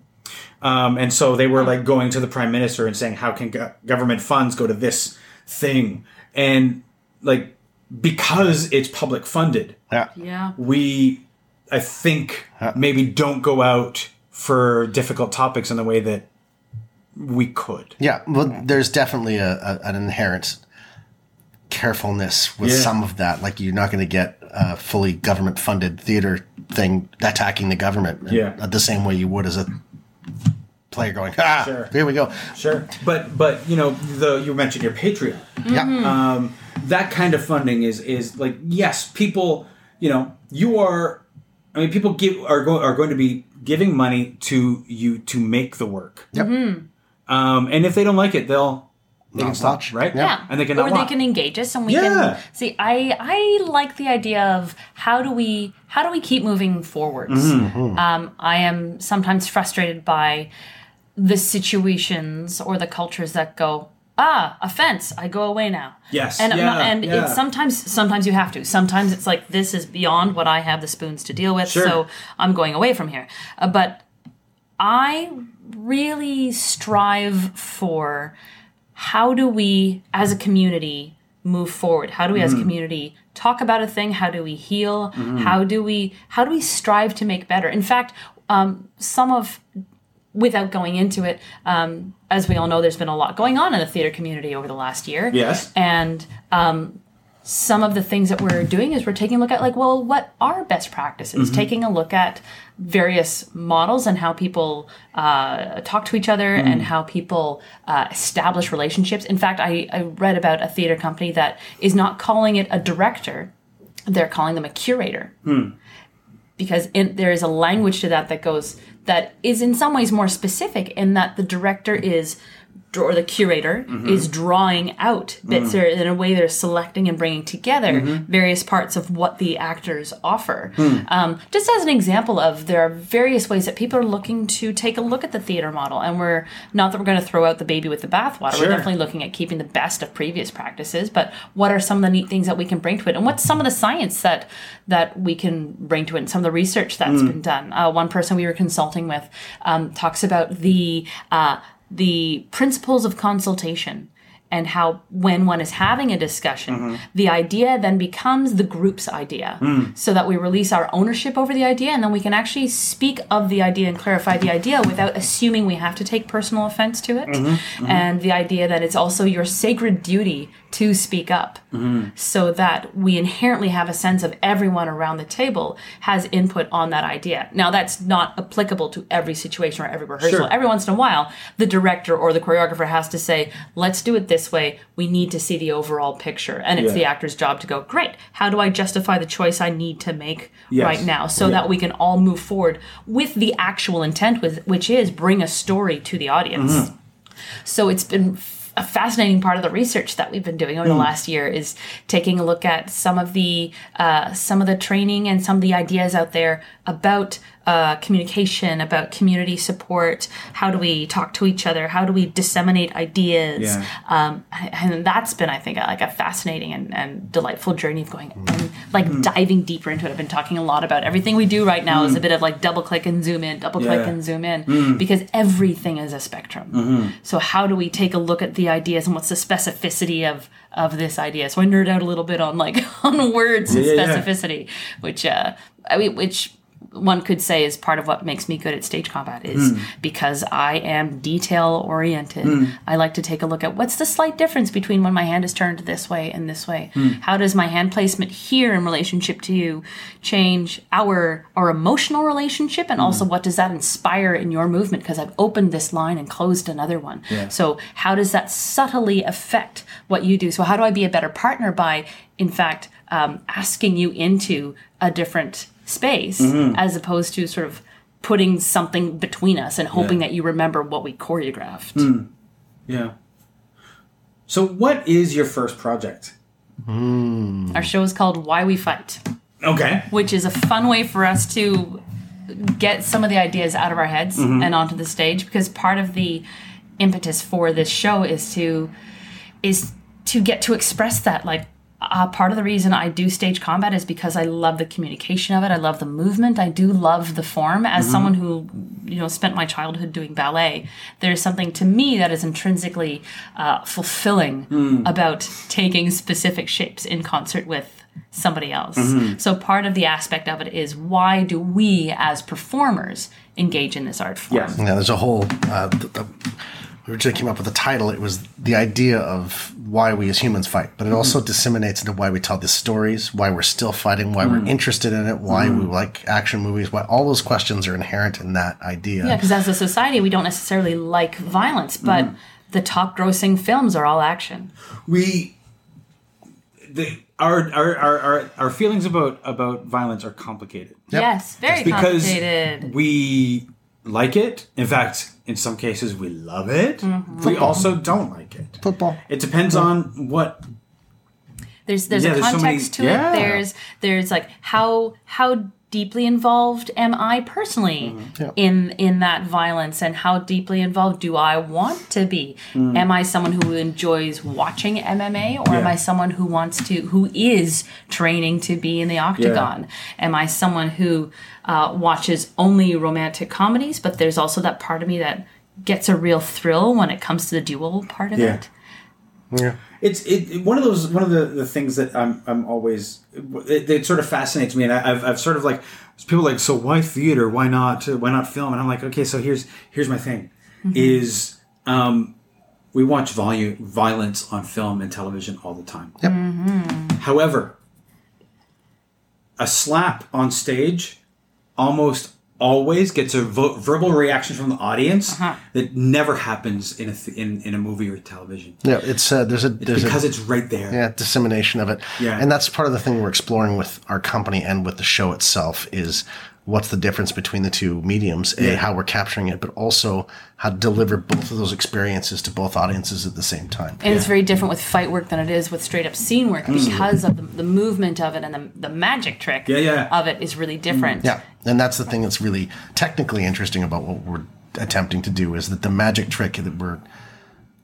Um, and so they were like going to the prime minister and saying, "How can go- government funds go to this thing?" And like because it's public funded, yeah. Yeah. we I think maybe don't go out for difficult topics in the way that we could. Yeah, well, there's definitely a, a an inherent carefulness with Yeah. some of that. Like you're not going to get a fully government funded theater thing attacking the government Yeah. the same way you would as a player going, ah, Sure. here we go. Sure, but but you know the you mentioned your Patreon. Yeah, Um, that kind of funding is is like yes, people. You know, you are. I mean, people give are going are going to be giving money to you to make the work. Yep. Um, and if they don't like it, they'll They can stop, watch. right? Yeah. And they can or they watch. can engage us and we Yeah. can see I I like the idea of how do we how do we keep moving forwards? Mm-hmm. Um, I am sometimes frustrated by the situations or the cultures that go ah offense I go away now. Yes. and Yeah, and yeah. it's sometimes sometimes you have to. Sometimes it's like this is beyond what I have the spoons to deal with Sure. so I'm going away from here. Uh, but I really strive for how do we as a community move forward? How do we as a community talk about a thing? How do we heal? How do we how do we strive to make better? In fact um, some of without going into it um, as we all know there's been a lot going on in the theater community over the last year. Yes. and um, some of the things that we're doing is we're taking a look at like well what are best practices? Taking a look at various models and how people uh, talk to each other and how people uh, establish relationships. In fact I, I read about a theater company that is not calling it a director. They're calling them a curator because in, there is a language to that that goes that is in some ways more specific in that the director is or the curator is drawing out bits or in a way they're selecting and bringing together various parts of what the actors offer. Um, just as an example of there are various ways that people are looking to take a look at the theater model and we're not that we're going to throw out the baby with the bathwater Sure. we're definitely looking at keeping the best of previous practices but what are some of the neat things that we can bring to it? And what's some of the science that that we can bring to it and some of the research that's been done? Uh, one person we were consulting with um, talks about the uh, the principles of consultation and how when one is having a discussion mm-hmm. the idea then becomes the group's idea. Mm. So that we release our ownership over the idea and then we can actually speak of the idea and clarify the idea without assuming we have to take personal offense to it. Mm-hmm. Mm-hmm. And the idea that it's also your sacred duty to speak up so that we inherently have a sense of everyone around the table has input on that idea now that's not applicable to every situation or every rehearsal Sure. every once in a while the director or the choreographer has to say let's do it this way we need to see the overall picture and it's Yeah. the actor's job to go great how do i justify the choice i need to make Yes. right now so Yeah. that we can all move forward with the actual intent with which is bring a story to the audience Mm-hmm. so it's been a fascinating part of the research that we've been doing over the last year is taking a look at some of the uh, some of the training and some of the ideas out there about uh, communication, about community support. How do we talk to each other? How do we disseminate ideas? Yeah. Um, and that's been, I think, like a fascinating and, and delightful journey of going and like Mm. diving deeper into it. I've been talking a lot about everything we do right now is a bit of like double click and zoom in, double click Mm. Yeah. Mm. and zoom in because everything is a spectrum. Mm-hmm. So how do we take a look at the ideas and what's the specificity of of this idea? So I nerd out a little bit on like on words and Yeah, yeah. specificity, which uh, I mean, which one could say is part of what makes me good at stage combat is Hmm. because I am detail oriented. I like to take a look at what's the slight difference between when my hand is turned this way and this way. Hmm. How does my hand placement here in relationship to you change our our emotional relationship and Hmm. also what does that inspire in your movement because I've opened this line and closed another one. So how does that subtly affect what you do? So how do I be a better partner by in fact um, asking you into a different space Mm-hmm. as opposed to sort of putting something between us and hoping that you remember what we choreographed. Hmm. Yeah. So, what is your first project? Our show is called Why We Fight, Okay. which is a fun way for us to get some of the ideas out of our heads Mm-hmm. and onto the stage because part of the impetus for this show is to is to get to express that like uh, part of the reason I do stage combat is because I love the communication of it. I love the movement. I do love the form. As someone who, you know, spent my childhood doing ballet, there's something to me that is intrinsically uh, fulfilling about taking specific shapes in concert with somebody else. So part of the aspect of it is why do we as performers engage in this art form? Yes. Yeah, there's a whole. Uh, th- th- we originally came up with the title. It was the idea of why we as humans fight, but it mm-hmm. also disseminates into why we tell the stories, why we're still fighting, why we're mm-hmm. interested in it, why we mm-hmm. like action movies. Why all those questions are inherent in that idea. Yeah, because as a society, we don't necessarily like violence, but the top grossing films are all action. We. The, our, our, our, our, our feelings about, about violence are complicated. Yes, very because complicated. we like it. In fact, in some cases, we love it. Mm-hmm. We also don't like it. Football. It depends on what. There's there's Yeah, a there's so context many- to yeah. it. There's there's like how how deeply involved am I personally Mm-hmm. Yeah. in in that violence and how deeply involved do I want to be? Am I someone who enjoys watching MMA or am Mm. I someone who wants to who is training to be in the octagon? Am I someone who uh, watches only romantic comedies but there's also that part of me that gets a real thrill when it comes to the duel part of Yeah. it? Yeah. It's it, it- one of those one of the, the things that I'm I'm always it, it sort of fascinates me, and I, I've I've sort of like people are like so why theater why not uh, why not film and I'm like okay so here's here's my thing mm-hmm. is um, we watch volume violence on film and television all the time. Yep. Mm-hmm. However, a slap on stage almost always gets a vo- verbal reaction from the audience Uh-huh. that never happens in a th- in, in a movie or television Yeah. It's uh, there's a there's because a it's right there. yeah dissemination of it. Yeah. And that's part of the thing we're exploring with our company and with the show itself is what's the difference between the two mediums? A, Yeah. how we're capturing it, but also how to deliver both of those experiences to both audiences at the same time. And it's very different with fight work than it is with straight up scene work mm. because of the, the movement of it and the, the magic trick Yeah, yeah. of it is really different. Yeah, and that's the thing that's really technically interesting about what we're attempting to do is that the magic trick that we're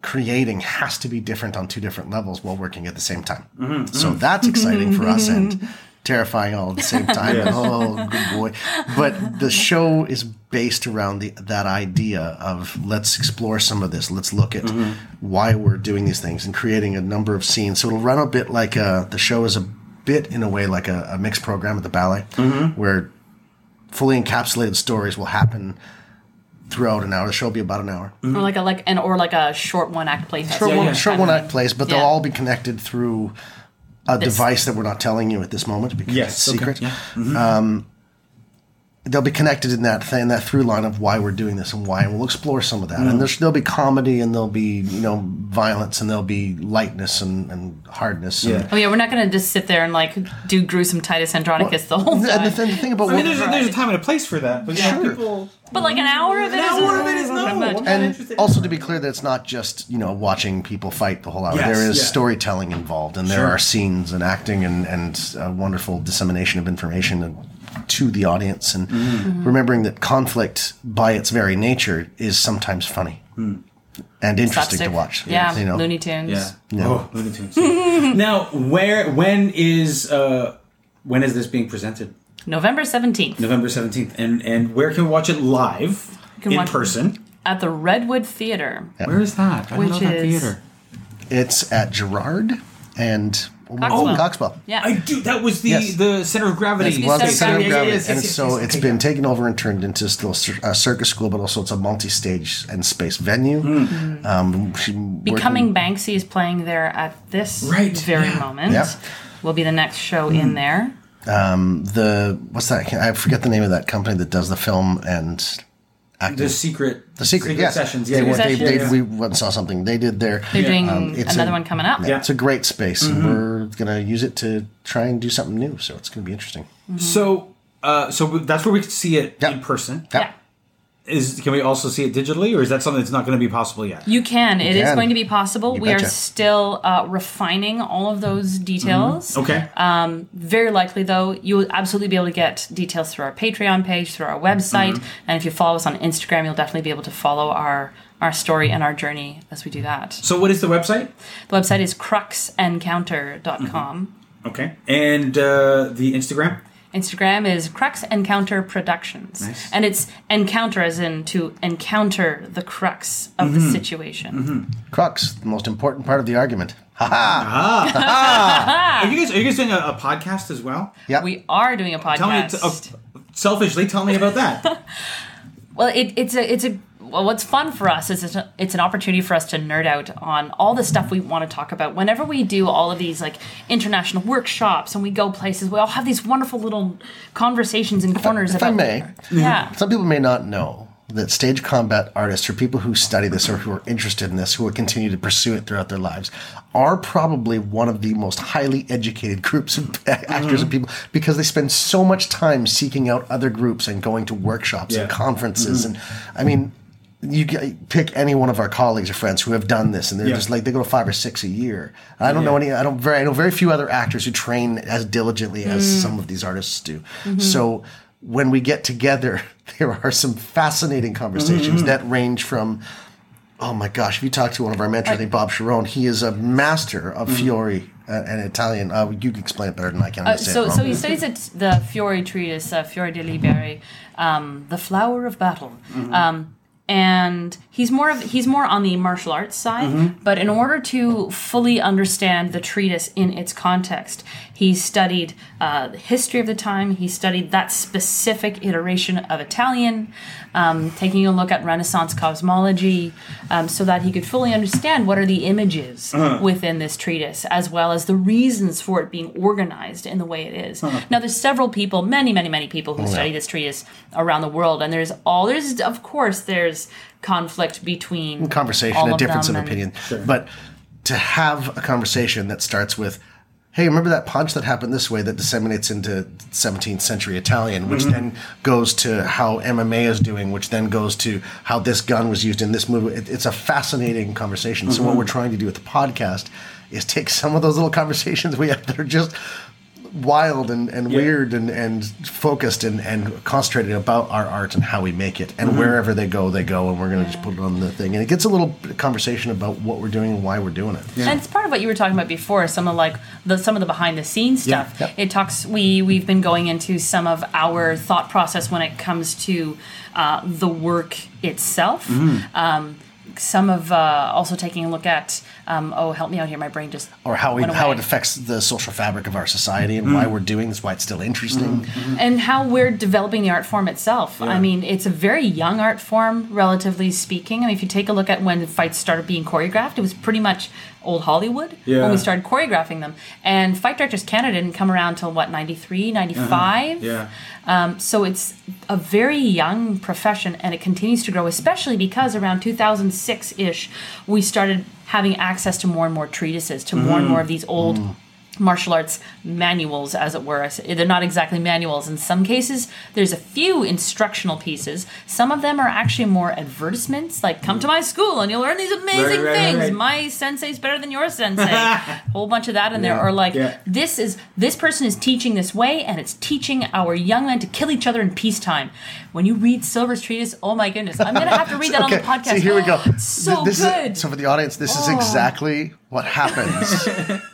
creating has to be different on two different levels while working at the same time. Mm-hmm, so mm-hmm. that's exciting for us and terrifying all at the same time. And, oh, good boy! But the show is based around the that idea of let's explore some of this. Let's look at mm-hmm. why we're doing these things and creating a number of scenes. So it'll run a bit like a, the show is a bit in a way like a, a mixed program at the ballet, mm-hmm. where fully encapsulated stories will happen throughout an hour. The show will be about an hour. Mm-hmm. Or like a like and or like a short one act play. Short, festival one, yeah. short one act plays, but they'll all be connected through a This. device that we're not telling you at this moment because Yes, it's okay, secret. yeah. Um, they'll be connected in that thing, that through line of why we're doing this and why, and we'll explore some of that. Mm. And there's, there'll be comedy, and there'll be you know violence, and there'll be lightness and, and hardness. And, Yeah. Oh yeah, we're not gonna just sit there and like do gruesome Titus Andronicus the whole and the, time. thing, the thing about I mean, what- there's a, there's a time and a place for that, but yeah, Sure. people. but like an hour of it An is hour of it is not no. much. I'm not and also to be clear that it's not just you know watching people fight the whole hour. Yes, there is yeah. storytelling involved, and there are scenes and acting and and a wonderful dissemination of information and, to the audience, and Mm-hmm. remembering that conflict by its very nature is sometimes funny and interesting to watch. Yeah, you know. Looney Tunes. Yeah. Oh, Looney Tunes. now, where, when is, uh, when is this being presented? November seventeenth November seventeenth, and and where can we watch it live can in watch- person? at the Redwood Theater. Where is that? I Which know that is- theater. It's at Gerrard and Coxwell. Coxwell. Yeah. I do. That was the Yes. the center of gravity. Yes, Well, Center it's center of of gravity, Gravity, and so it's been taken over and turned into still cir- a circus school, but also it's a multi-stage and space venue. Hmm. Um, she working- Becoming Banksy is playing there at this Right, very yeah. moment. Yeah. Will be the next show Hmm. in there. the what's that? I forget the name of that company that does the film and acting. the secret the secret, yes. sessions. Yeah, went- yeah. they, Sessions. they, Yeah, yeah. we went saw something. They did there. They're doing Um, it's another a- one coming up. Yeah. It's a great space, Mm-hmm. and we're gonna use it to try and do something new. So it's gonna be interesting. So, uh, so that's where we can see it Yeah. in person. Yeah. Is can we also see it digitally, or is that something that's not going to be possible yet? You can. It is can. going to be possible. You we are still uh, refining all of those details. Okay. um, Very likely, though, you will absolutely be able to get details through our Patreon page, through our website, Mm-hmm. and if you follow us on Instagram, you'll definitely be able to follow our our story and our journey as we do that. so, what is the website? The website is cruxencounter.com. Okay, and uh, the Instagram. Instagram is Crux Encounter Productions. Nice. And it's encounter as in to encounter the crux of Mm-hmm. the situation. Crux, the most important part of the argument. Ha ha! Are you guys are you guys doing a, a podcast as well? Yeah. We are doing a podcast. Tell me, uh, selfishly, tell me about that. Well, it, it's a it's a well, what's fun for us is it's, a, it's an opportunity for us to nerd out on all the stuff we want to talk about. Whenever we do all of these like international workshops and we go places, we all have these wonderful little conversations in corners if I about may. yeah. Mm-hmm. Some people may not know that stage combat artists or people who study this or who are interested in this, who will continue to pursue it throughout their lives, are probably one of the most highly educated groups of actors and mm-hmm. people because they spend so much time seeking out other groups and going to workshops Yeah. and conferences. Mm-hmm. And I mean, you get, pick any one of our colleagues or friends who have done this, and they're Yeah. just like they go to five or six a year. I don't know any. I don't very. I know very few other actors who train as diligently as some of these artists do. So when we get together, there are some fascinating conversations that range from. Oh my gosh! If you talk to one of our mentors, I think Bob Sharon, he is a master of Fiore uh, and Italian. Uh, you can explain it better than I can. Uh, gonna say it so, so he studies at the Fiore treatise, uh, Fiore de Liberi, um, the flower of battle, um, and he's more of he's more on the martial arts side. Mm-hmm. But in order to fully understand the treatise in its context, he studied uh, the history of the time. He studied that specific iteration of Italian, um, taking a look at Renaissance cosmology, um, so that he could fully understand what are the images within this treatise, as well as the reasons for it being organized in the way it is. Now, there's several people, many, many, many people who study this treatise around the world, and there's all there's of course there's conflict between conversation, all a of difference of them and- opinion. But to have a conversation that starts with, "Hey, remember that punch that happened this way that disseminates into 17th century Italian, which mm-hmm. then goes to how MMA is doing, which then goes to how this gun was used in this movie." It, it's a fascinating conversation. So what mm-hmm. we're trying to do with the podcast is take some of those little conversations we have that are just wild and, and weird and, and focused and, and concentrated about our art and how we make it. And wherever they go, they go, and we're going to just put it on the thing. And it gets a little conversation about what we're doing and why we're doing it. And it's part of what you were talking about before. Some of like the some of the behind the scenes Yeah, stuff. yep. It talks. We we've been going into some of our thought process when it comes to uh, the work itself. Mm-hmm. Um, some of uh, also taking a look at. Um, oh, help me out here. My brain just Or how, we, how it affects the social fabric of our society and why we're doing this, why it's still interesting. and how we're developing the art form itself. I mean, it's a very young art form, relatively speaking. I mean, if you take a look at when fights started being choreographed, it was pretty much old Hollywood Yeah. when we started choreographing them. And Fight Directors Canada didn't come around till what, 93, 95? Yeah. Um, so it's a very young profession and it continues to grow, especially because around 2006 ish, we started having access to more and more treatises, to more and mm. more of these old. Mm. Martial arts manuals, as it were. They're not exactly manuals. In some cases, there's a few instructional pieces. Some of them are actually more advertisements, like "Come to my school and you'll learn these amazing Right, right, things." right. My sensei's better than your sensei. Whole bunch of that in there. Or like, Yeah. this is this person is teaching this way and it's teaching our young men to kill each other in peacetime when you read Silver's treatise oh my goodness i'm gonna have to read that on the podcast See, here we go. So Th- this good Is, so for the audience, this is Oh. exactly what happens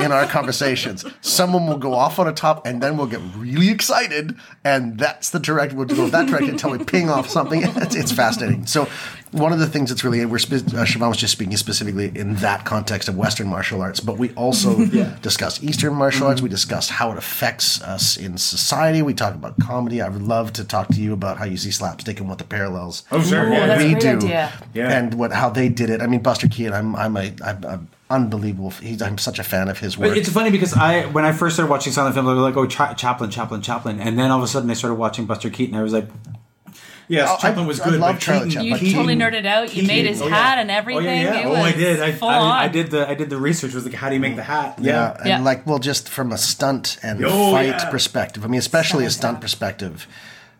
in our conversations. Someone will go off on a top, and then we'll get really excited, and that's the direct. We'll go that direction until we ping off something. It's, it's fascinating. So one of the things that's really we're spe- uh, Siobhan was just speaking specifically in that context of Western martial arts, but we also discussed Eastern martial arts. We discussed how it affects us in society. We talk about comedy. I would love to talk to you about how you see slapstick and what the parallels Oh, sure. Ooh, yeah. we do, idea. Yeah. and what how they did it. I mean, Buster Keaton. I'm I'm a I'm, I'm unbelievable. He's, I'm such a fan of his work. But it's funny because I, when I first started watching silent films, I was like, "Oh, Cha- Chaplin, Chaplin, Chaplin," and then all of a sudden I started watching Buster Keaton. I was like, "Yes, Oh, Chaplin was I good." love but Charlie Keaton, Chaplin. you Keaton- totally nerded out you made his Oh, hat and everything Oh, yeah, yeah. Oh, I did. I, full I, on. I did the I did the research. Was like, how do you make the hat? yeah, and Yeah. like well, just from a stunt and Oh, fight yeah. perspective. I mean, especially a stunt perspective.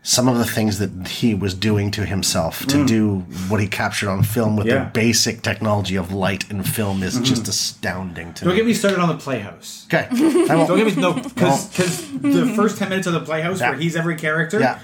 Some of the things that he was doing to himself to do what he captured on film with Mm. Yeah. Mm-hmm. the basic technology of light and film is just astounding to Don't me. get me started on the Playhouse. okay. Don't get me no because the first ten minutes of the Playhouse Yeah. where he's every character Yeah.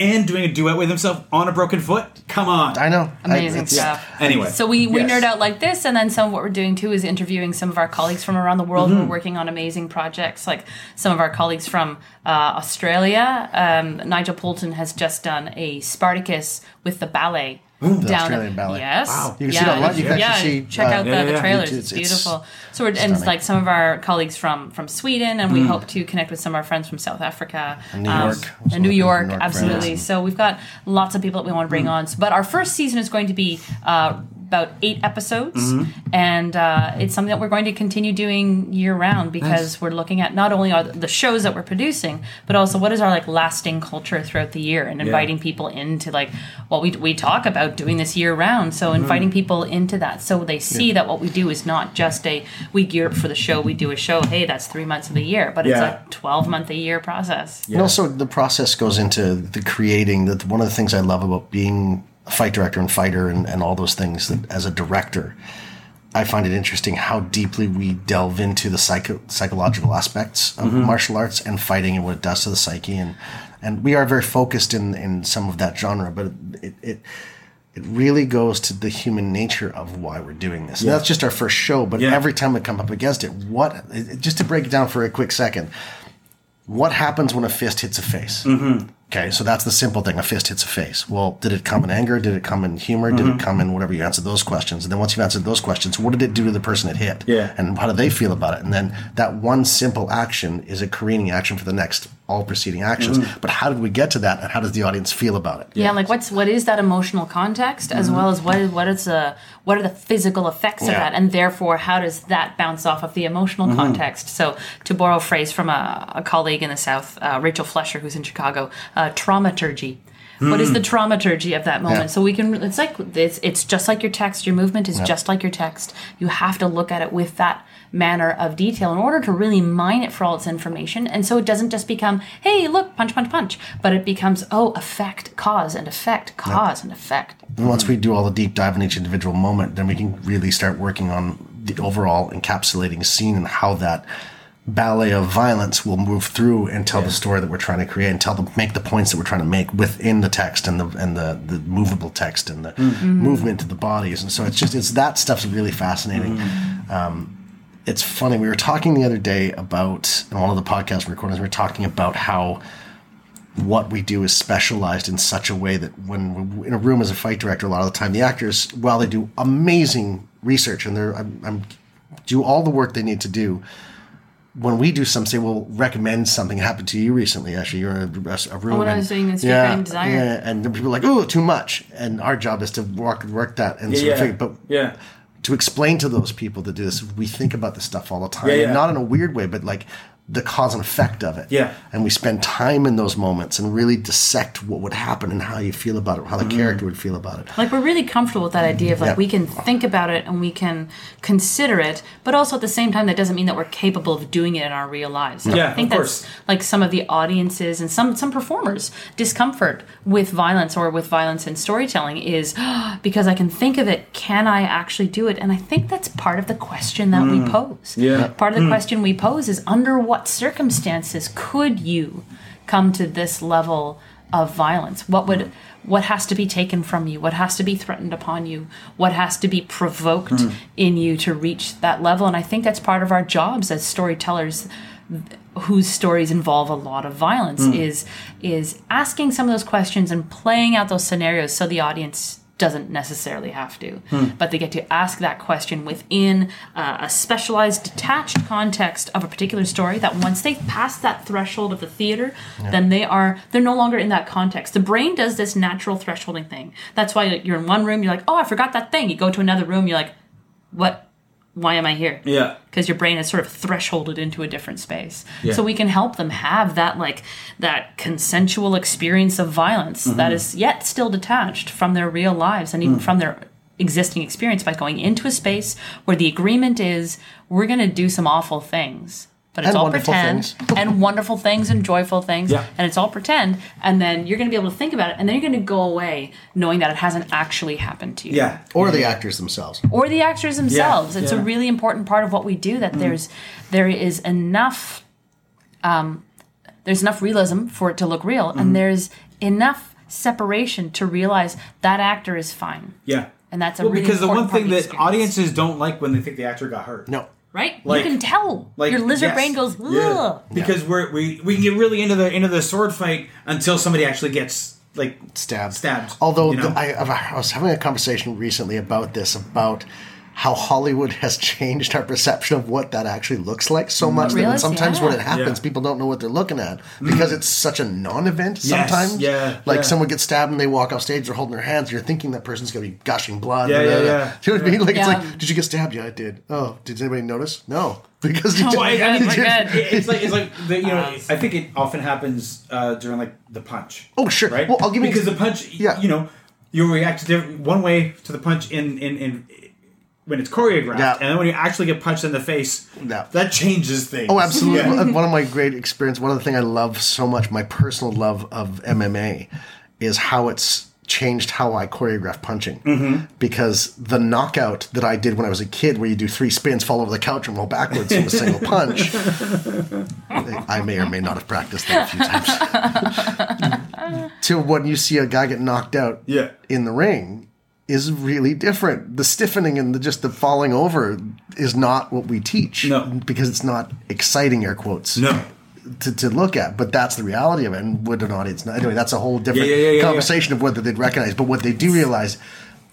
And doing a duet with himself on a broken foot. Come on. I know. Amazing it's- stuff. Anyway, So we, we yes. nerd out like this, and then some of what we're doing too is interviewing some of our colleagues from around the world Mm-hmm. who are working on amazing projects. Like some of our colleagues from uh, Australia. Um, Nigel Poulton has just done a Spartacus with the ballet. The Australian ballet. Yes. Wow. You can see it online. You can yeah, actually see, check uh, out Yeah, the, the trailers. it's- It's, it's beautiful. So we're and stunning. like some of our colleagues from from Sweden, and we hope to connect with some of our friends from South Africa, And New um, York. and New York, New York absolutely. friends. So we've got lots of people that we want to bring on. But our first season is going to be uh, about eight episodes, and uh, it's something that we're going to continue doing year round because we're looking at not only are the shows that we're producing, but also what is our like lasting culture throughout the year, and inviting people into like what we we talk about doing this year round. So inviting people into that, so they see that what we do is not just a we gear up for the show, we do a show. Hey, that's three months of the year, but it's a twelve month a year process. And also, the process goes into the creating. That one of the things I love about being a fight director and fighter and, and all those things that as a director, I find it interesting how deeply we delve into the psycho- psychological aspects of martial arts and fighting and what it does to the psyche. And, and we are very focused in, in some of that genre, but it, it, it really goes to the human nature of why we're doing this. And that's just our first show, but Yeah. every time we come up against it, what, just to break it down for a quick second, what happens when a fist hits a face? Mm-hmm. Okay, so that's the simple thing. A fist hits a face. Well, did it come in anger? Did it come in humor? Did it mm-hmm. come in whatever? You answer those questions, and then once you've answered those questions, what did it do to the person it hit? Yeah. and how do they feel about it? And then that one simple action is a careening action for the next all preceding actions. But how did we get to that, and how does the audience feel about it? Yeah, like what's what is that emotional context as well as what is what is the what are the physical effects of that, and therefore how does that bounce off of the emotional context? So to borrow a phrase from a, a colleague in the South, uh, Rachel Flesher, who's in Chicago, uh, traumaturgy. What is the traumaturgy of that moment? Yeah. So we can. It's like it's it's just like your text. Your movement is just like your text. You have to look at it with that manner of detail in order to really mine it for all its information. And so it doesn't just become, hey, look, punch, punch, punch, but it becomes, oh, effect, cause, and effect, cause, and effect. And once we do all the deep dive in each individual moment, then we can really start working on the overall encapsulating scene and how that ballet of violence will move through and tell the story that we're trying to create and tell the make the points that we're trying to make within the text and the and the, the movable text and the mm. mm-hmm. movement of the bodies. And so it's just it's that stuff's really fascinating. Mm. Um, it's funny. We were talking the other day about in one of the podcast recordings. We were talking about how what we do is specialized in such a way that when we're in a room as a fight director, a lot of the time the actors, while they do amazing research and they're I'm, I'm do all the work they need to do. When we do something, say, we'll recommend something happened to you recently. Actually, you're in a, a room. Oh, when I and- was doing the Street yeah, Desire. yeah, and people are like, "Oh, too much," and our job is to work work that and sort of yeah. figure, but Yeah. To explain to those people that do this, we think about this stuff all the time. Yeah, yeah. Not in a weird way, but like the cause and effect of it. Yeah. and we spend time in those moments and really dissect what would happen and how you feel about it, how the Mm-hmm. character would feel about it. Like we're really comfortable with that idea of like Yeah. we can think about it and we can consider it, but also at the same time that doesn't mean that we're capable of doing it in our real lives. And Yeah, I think of that's course. like some of the audiences and some some performers discomfort with violence or with violence in storytelling is because I can think of it, can I actually do it? And I think that's part of the question that we pose. Mm. Yeah. Part of the question we pose is under what circumstances could you come to this level of violence? What would what has to be taken from you? What has to be threatened upon you? What has to be provoked hmm. in you to reach that level? And I think that's part of our jobs as storytellers whose stories involve a lot of violence hmm. is is asking some of those questions and playing out those scenarios so the audience doesn't necessarily have to. But they get to ask that question within uh, a specialized detached context of a particular story that once they pass that threshold of the theater then they are they're no longer in that context. The brain does this natural thresholding thing. That's why you're in one room you're like oh i forgot that thing. You go to another room you're like what why am i here Yeah. because your brain is sort of thresholded into a different space. Yeah. So we can help them have that like that consensual experience of violence Mm-hmm. that is yet still detached from their real lives and even Mm. from their existing experience by going into a space where the agreement is we're going to do some awful things. But it's And all pretend and wonderful things and joyful things Yeah. and it's all pretend and then you're going to be able to think about it and then you're going to go away knowing that it hasn't actually happened to you Yeah. Or the actors themselves. or the actors themselves. it's a really important part of what we do that there's there is enough um, there's enough realism for it to look real, and there's enough separation to realize that actor is fine. Yeah. And that's a well, really because the one part thing that experience. audiences don't like when they think the actor got hurt. No, Right? Like- you can tell. Like Your lizard yes. brain goes, ugh. Yeah. Because we're we we can get really into the into the sword fight until somebody actually gets like stabbed. Stabbed, Although you know? the, I, I was having a conversation recently about this, about how Hollywood has changed our perception of what that actually looks like so much that when Realize- sometimes when it happens, Yeah. people don't know what they're looking at because it's such a non-event. Sometimes, yeah, like yeah. someone gets stabbed and they walk off stage, they're holding their hands. You're thinking that person's going to be gushing blood. Yeah, blah, yeah, blah, blah. yeah. Do you know what I mean? Like Yeah. it's like, did you get stabbed? Yeah, I did. Oh, did anybody notice? No, because you Oh my God, my God. It's like it's like the, you know Uh, I think it often happens uh, during like the punch. Oh, sure. Right. Well, I'll give you because the punch. Yeah. You know, you react different, one way to the punch in in in when it's choreographed, Yeah. and then when you actually get punched in the face, Yeah. that changes things. Oh, absolutely. Yeah. One of my great experience, one of the things I love so much, my personal love of MMA, is how it's changed how I choreograph punching Mm-hmm. because the knockout that I did when I was a kid, where you do three spins, fall over the couch, and roll backwards from a single punch, I may or may not have practiced that a few times. to when you see a guy get knocked out Yeah. in the ring is really different. The stiffening and the just the falling over is not what we teach. No. because it's not exciting air quotes No. to, to look at, but that's the reality of it. And would an audience? Anyway, that's a whole different yeah, yeah, yeah, conversation of whether they'd recognize. But what they do realize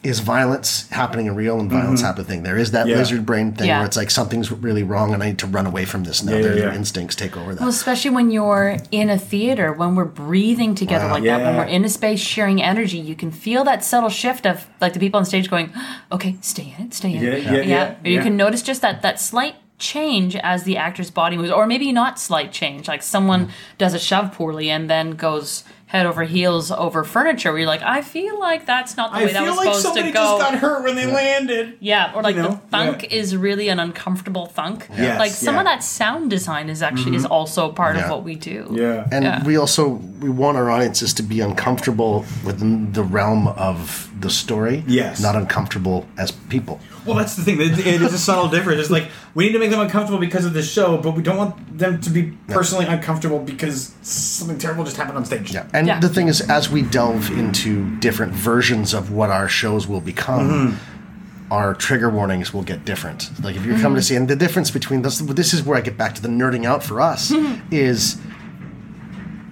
is violence happening in real and violence happening. There is that Mm-hmm. Yeah. lizard brain thing Yeah. where it's like something's really wrong and I need to run away from this now. Yeah, yeah, their, their instincts take over that. Well, especially when you're in a theater, when we're breathing together Wow. like that, when we're in a space sharing energy, you can feel that subtle shift of like the people on stage going, "Okay, stay in it, stay in it." Yeah, yeah, yeah, Or you yeah. can notice just that that slight change as the actor's body moves, or maybe not slight change, like someone does a shove poorly and then goes head over heels over furniture. Where you're like, I feel like that's not the I way that was like supposed to go. just got hurt when they landed. Yeah, or like You know? the thunk Yeah. is really an uncomfortable thunk. Yes, like some yeah. of that sound design is actually is mm-hmm. also part Yeah. of what we do. Yeah. and yeah. we also we want our audiences to be uncomfortable within the realm of the story. Yes. Not uncomfortable as people. Well, that's the thing. It, it is a subtle difference. It's like we need to make them uncomfortable because of the show, but we don't want them to be personally uncomfortable because something terrible just happened on stage. Yeah. And Yeah. the thing is, as we delve into different versions of what our shows will become, Mm-hmm. our trigger warnings will get different. Like if you're coming to see, and the difference between this, this is where I get back to the nerding out for us is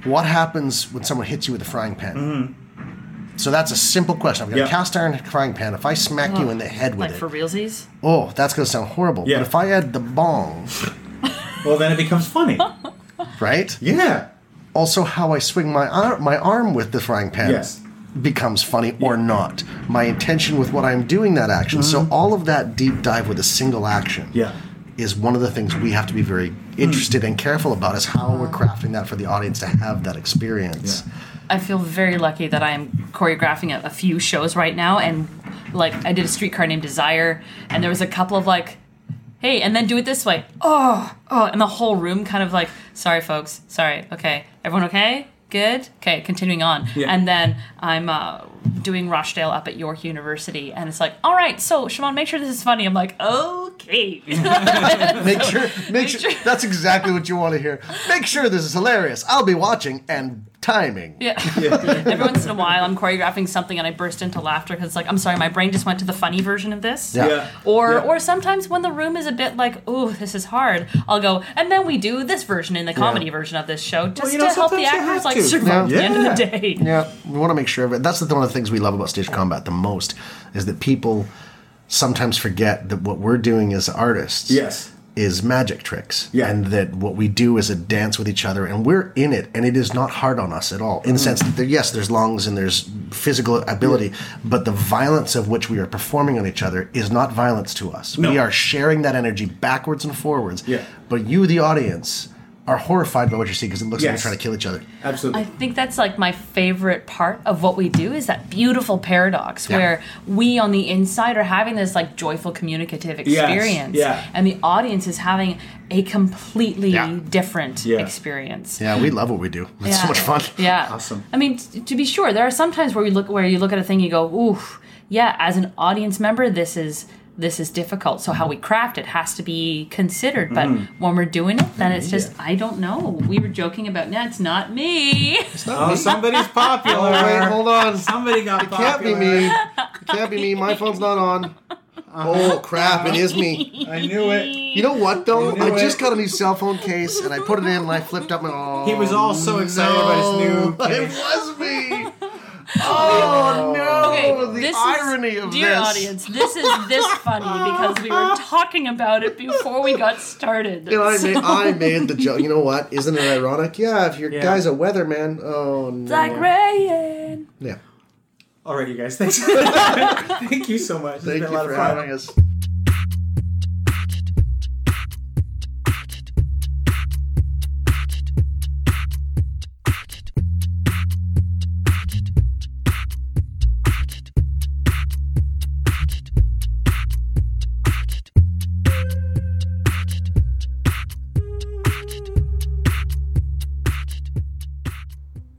what happens when someone hits you with a frying pan. So that's a simple question. I've got Yeah. a cast iron frying pan. If I smack you in the head with Like it, for realsies. oh, that's going to sound horrible. Yeah. But if I add the bong, Well, then it becomes funny. right? yeah. also how I swing my arm, my arm with the frying pan Yes. becomes funny or not. My intention with what I'm doing that action. So mm-hmm. all of that deep dive with a single action Yeah. is one of the things we have to be very mm. interested and careful about is how we're uh-huh. crafting that for the audience to have that experience. I feel very lucky that I'm choreographing a, a few shows right now, and like I did a streetcar named Desire, and there was a couple of like, hey, and then do it this way, oh, oh, and the whole room kind of like, sorry, folks, sorry, okay, everyone okay, good, okay, continuing on, Yeah. and then I'm uh, doing Rochdale up at York University, and it's like, all right, so Shimon, make sure this is funny. I'm like, okay, Make sure, make sure, sure- that's exactly what you want to hear. Make sure this is hilarious. I'll be watching and timing. Yeah. Every once in a while, I'm choreographing something and I burst into laughter because it's like, I'm sorry, my brain just went to the funny version of this. Yeah. Yeah. Or, Yeah. or sometimes when the room is a bit like, oh, this is hard, I'll go, and then we do this version in the comedy Yeah. version of this show, just you know, to help the actors like to. survive Yeah. the end of the day. Yeah, we want to make sure of it. That's the, one of the things we love about stage combat the most is that people sometimes forget that what we're doing as artists Yes. is magic tricks. Yeah. And that what we do is a dance with each other and we're in it and it is not hard on us at all. In the sense that there, yes, there's lungs and there's physical ability, but the violence of which we are performing on each other is not violence to us. No. We are sharing that energy backwards and forwards. Yeah. But you, the audience, are horrified by what you're seeing because it looks like Yes. you're trying to kill each other. Absolutely. I think that's like my favorite part of what we do is that beautiful paradox Yeah. where we on the inside are having this like joyful communicative Yes, experience yeah. and the audience is having a completely Yeah. different Yeah. experience. Yeah, we love what we do. It's so much fun. Yeah. Awesome. I mean, t- to be sure, there are some times where we look where you look at a thing, you go, "Ooh, yeah." As an audience member, this is this is difficult. So how we craft it has to be considered. But Mm-hmm. when we're doing it, then it's just I don't know. We were joking about, "Nah, it's not me." oh, somebody's popular. Oh, wait, hold on. Somebody got It can't be me. It can't be me. My phone's not on. Oh crap! It is me. I knew it. You know what though? You knew I it. just got a new cell phone case and I put it in and I flipped up my. Oh, He was all so excited about his new no, It was me. Oh no! Okay, the this irony is, of dear this. audience, this is this funny because we were talking about it before we got started. And I So- made, I made the joke. You know what? Isn't it ironic? Yeah, if your Yeah. guy's a weatherman, oh no. like rain. yeah. All right, you guys. Thanks. Thank you so much. It's Thank been you a lot for of fun. having us.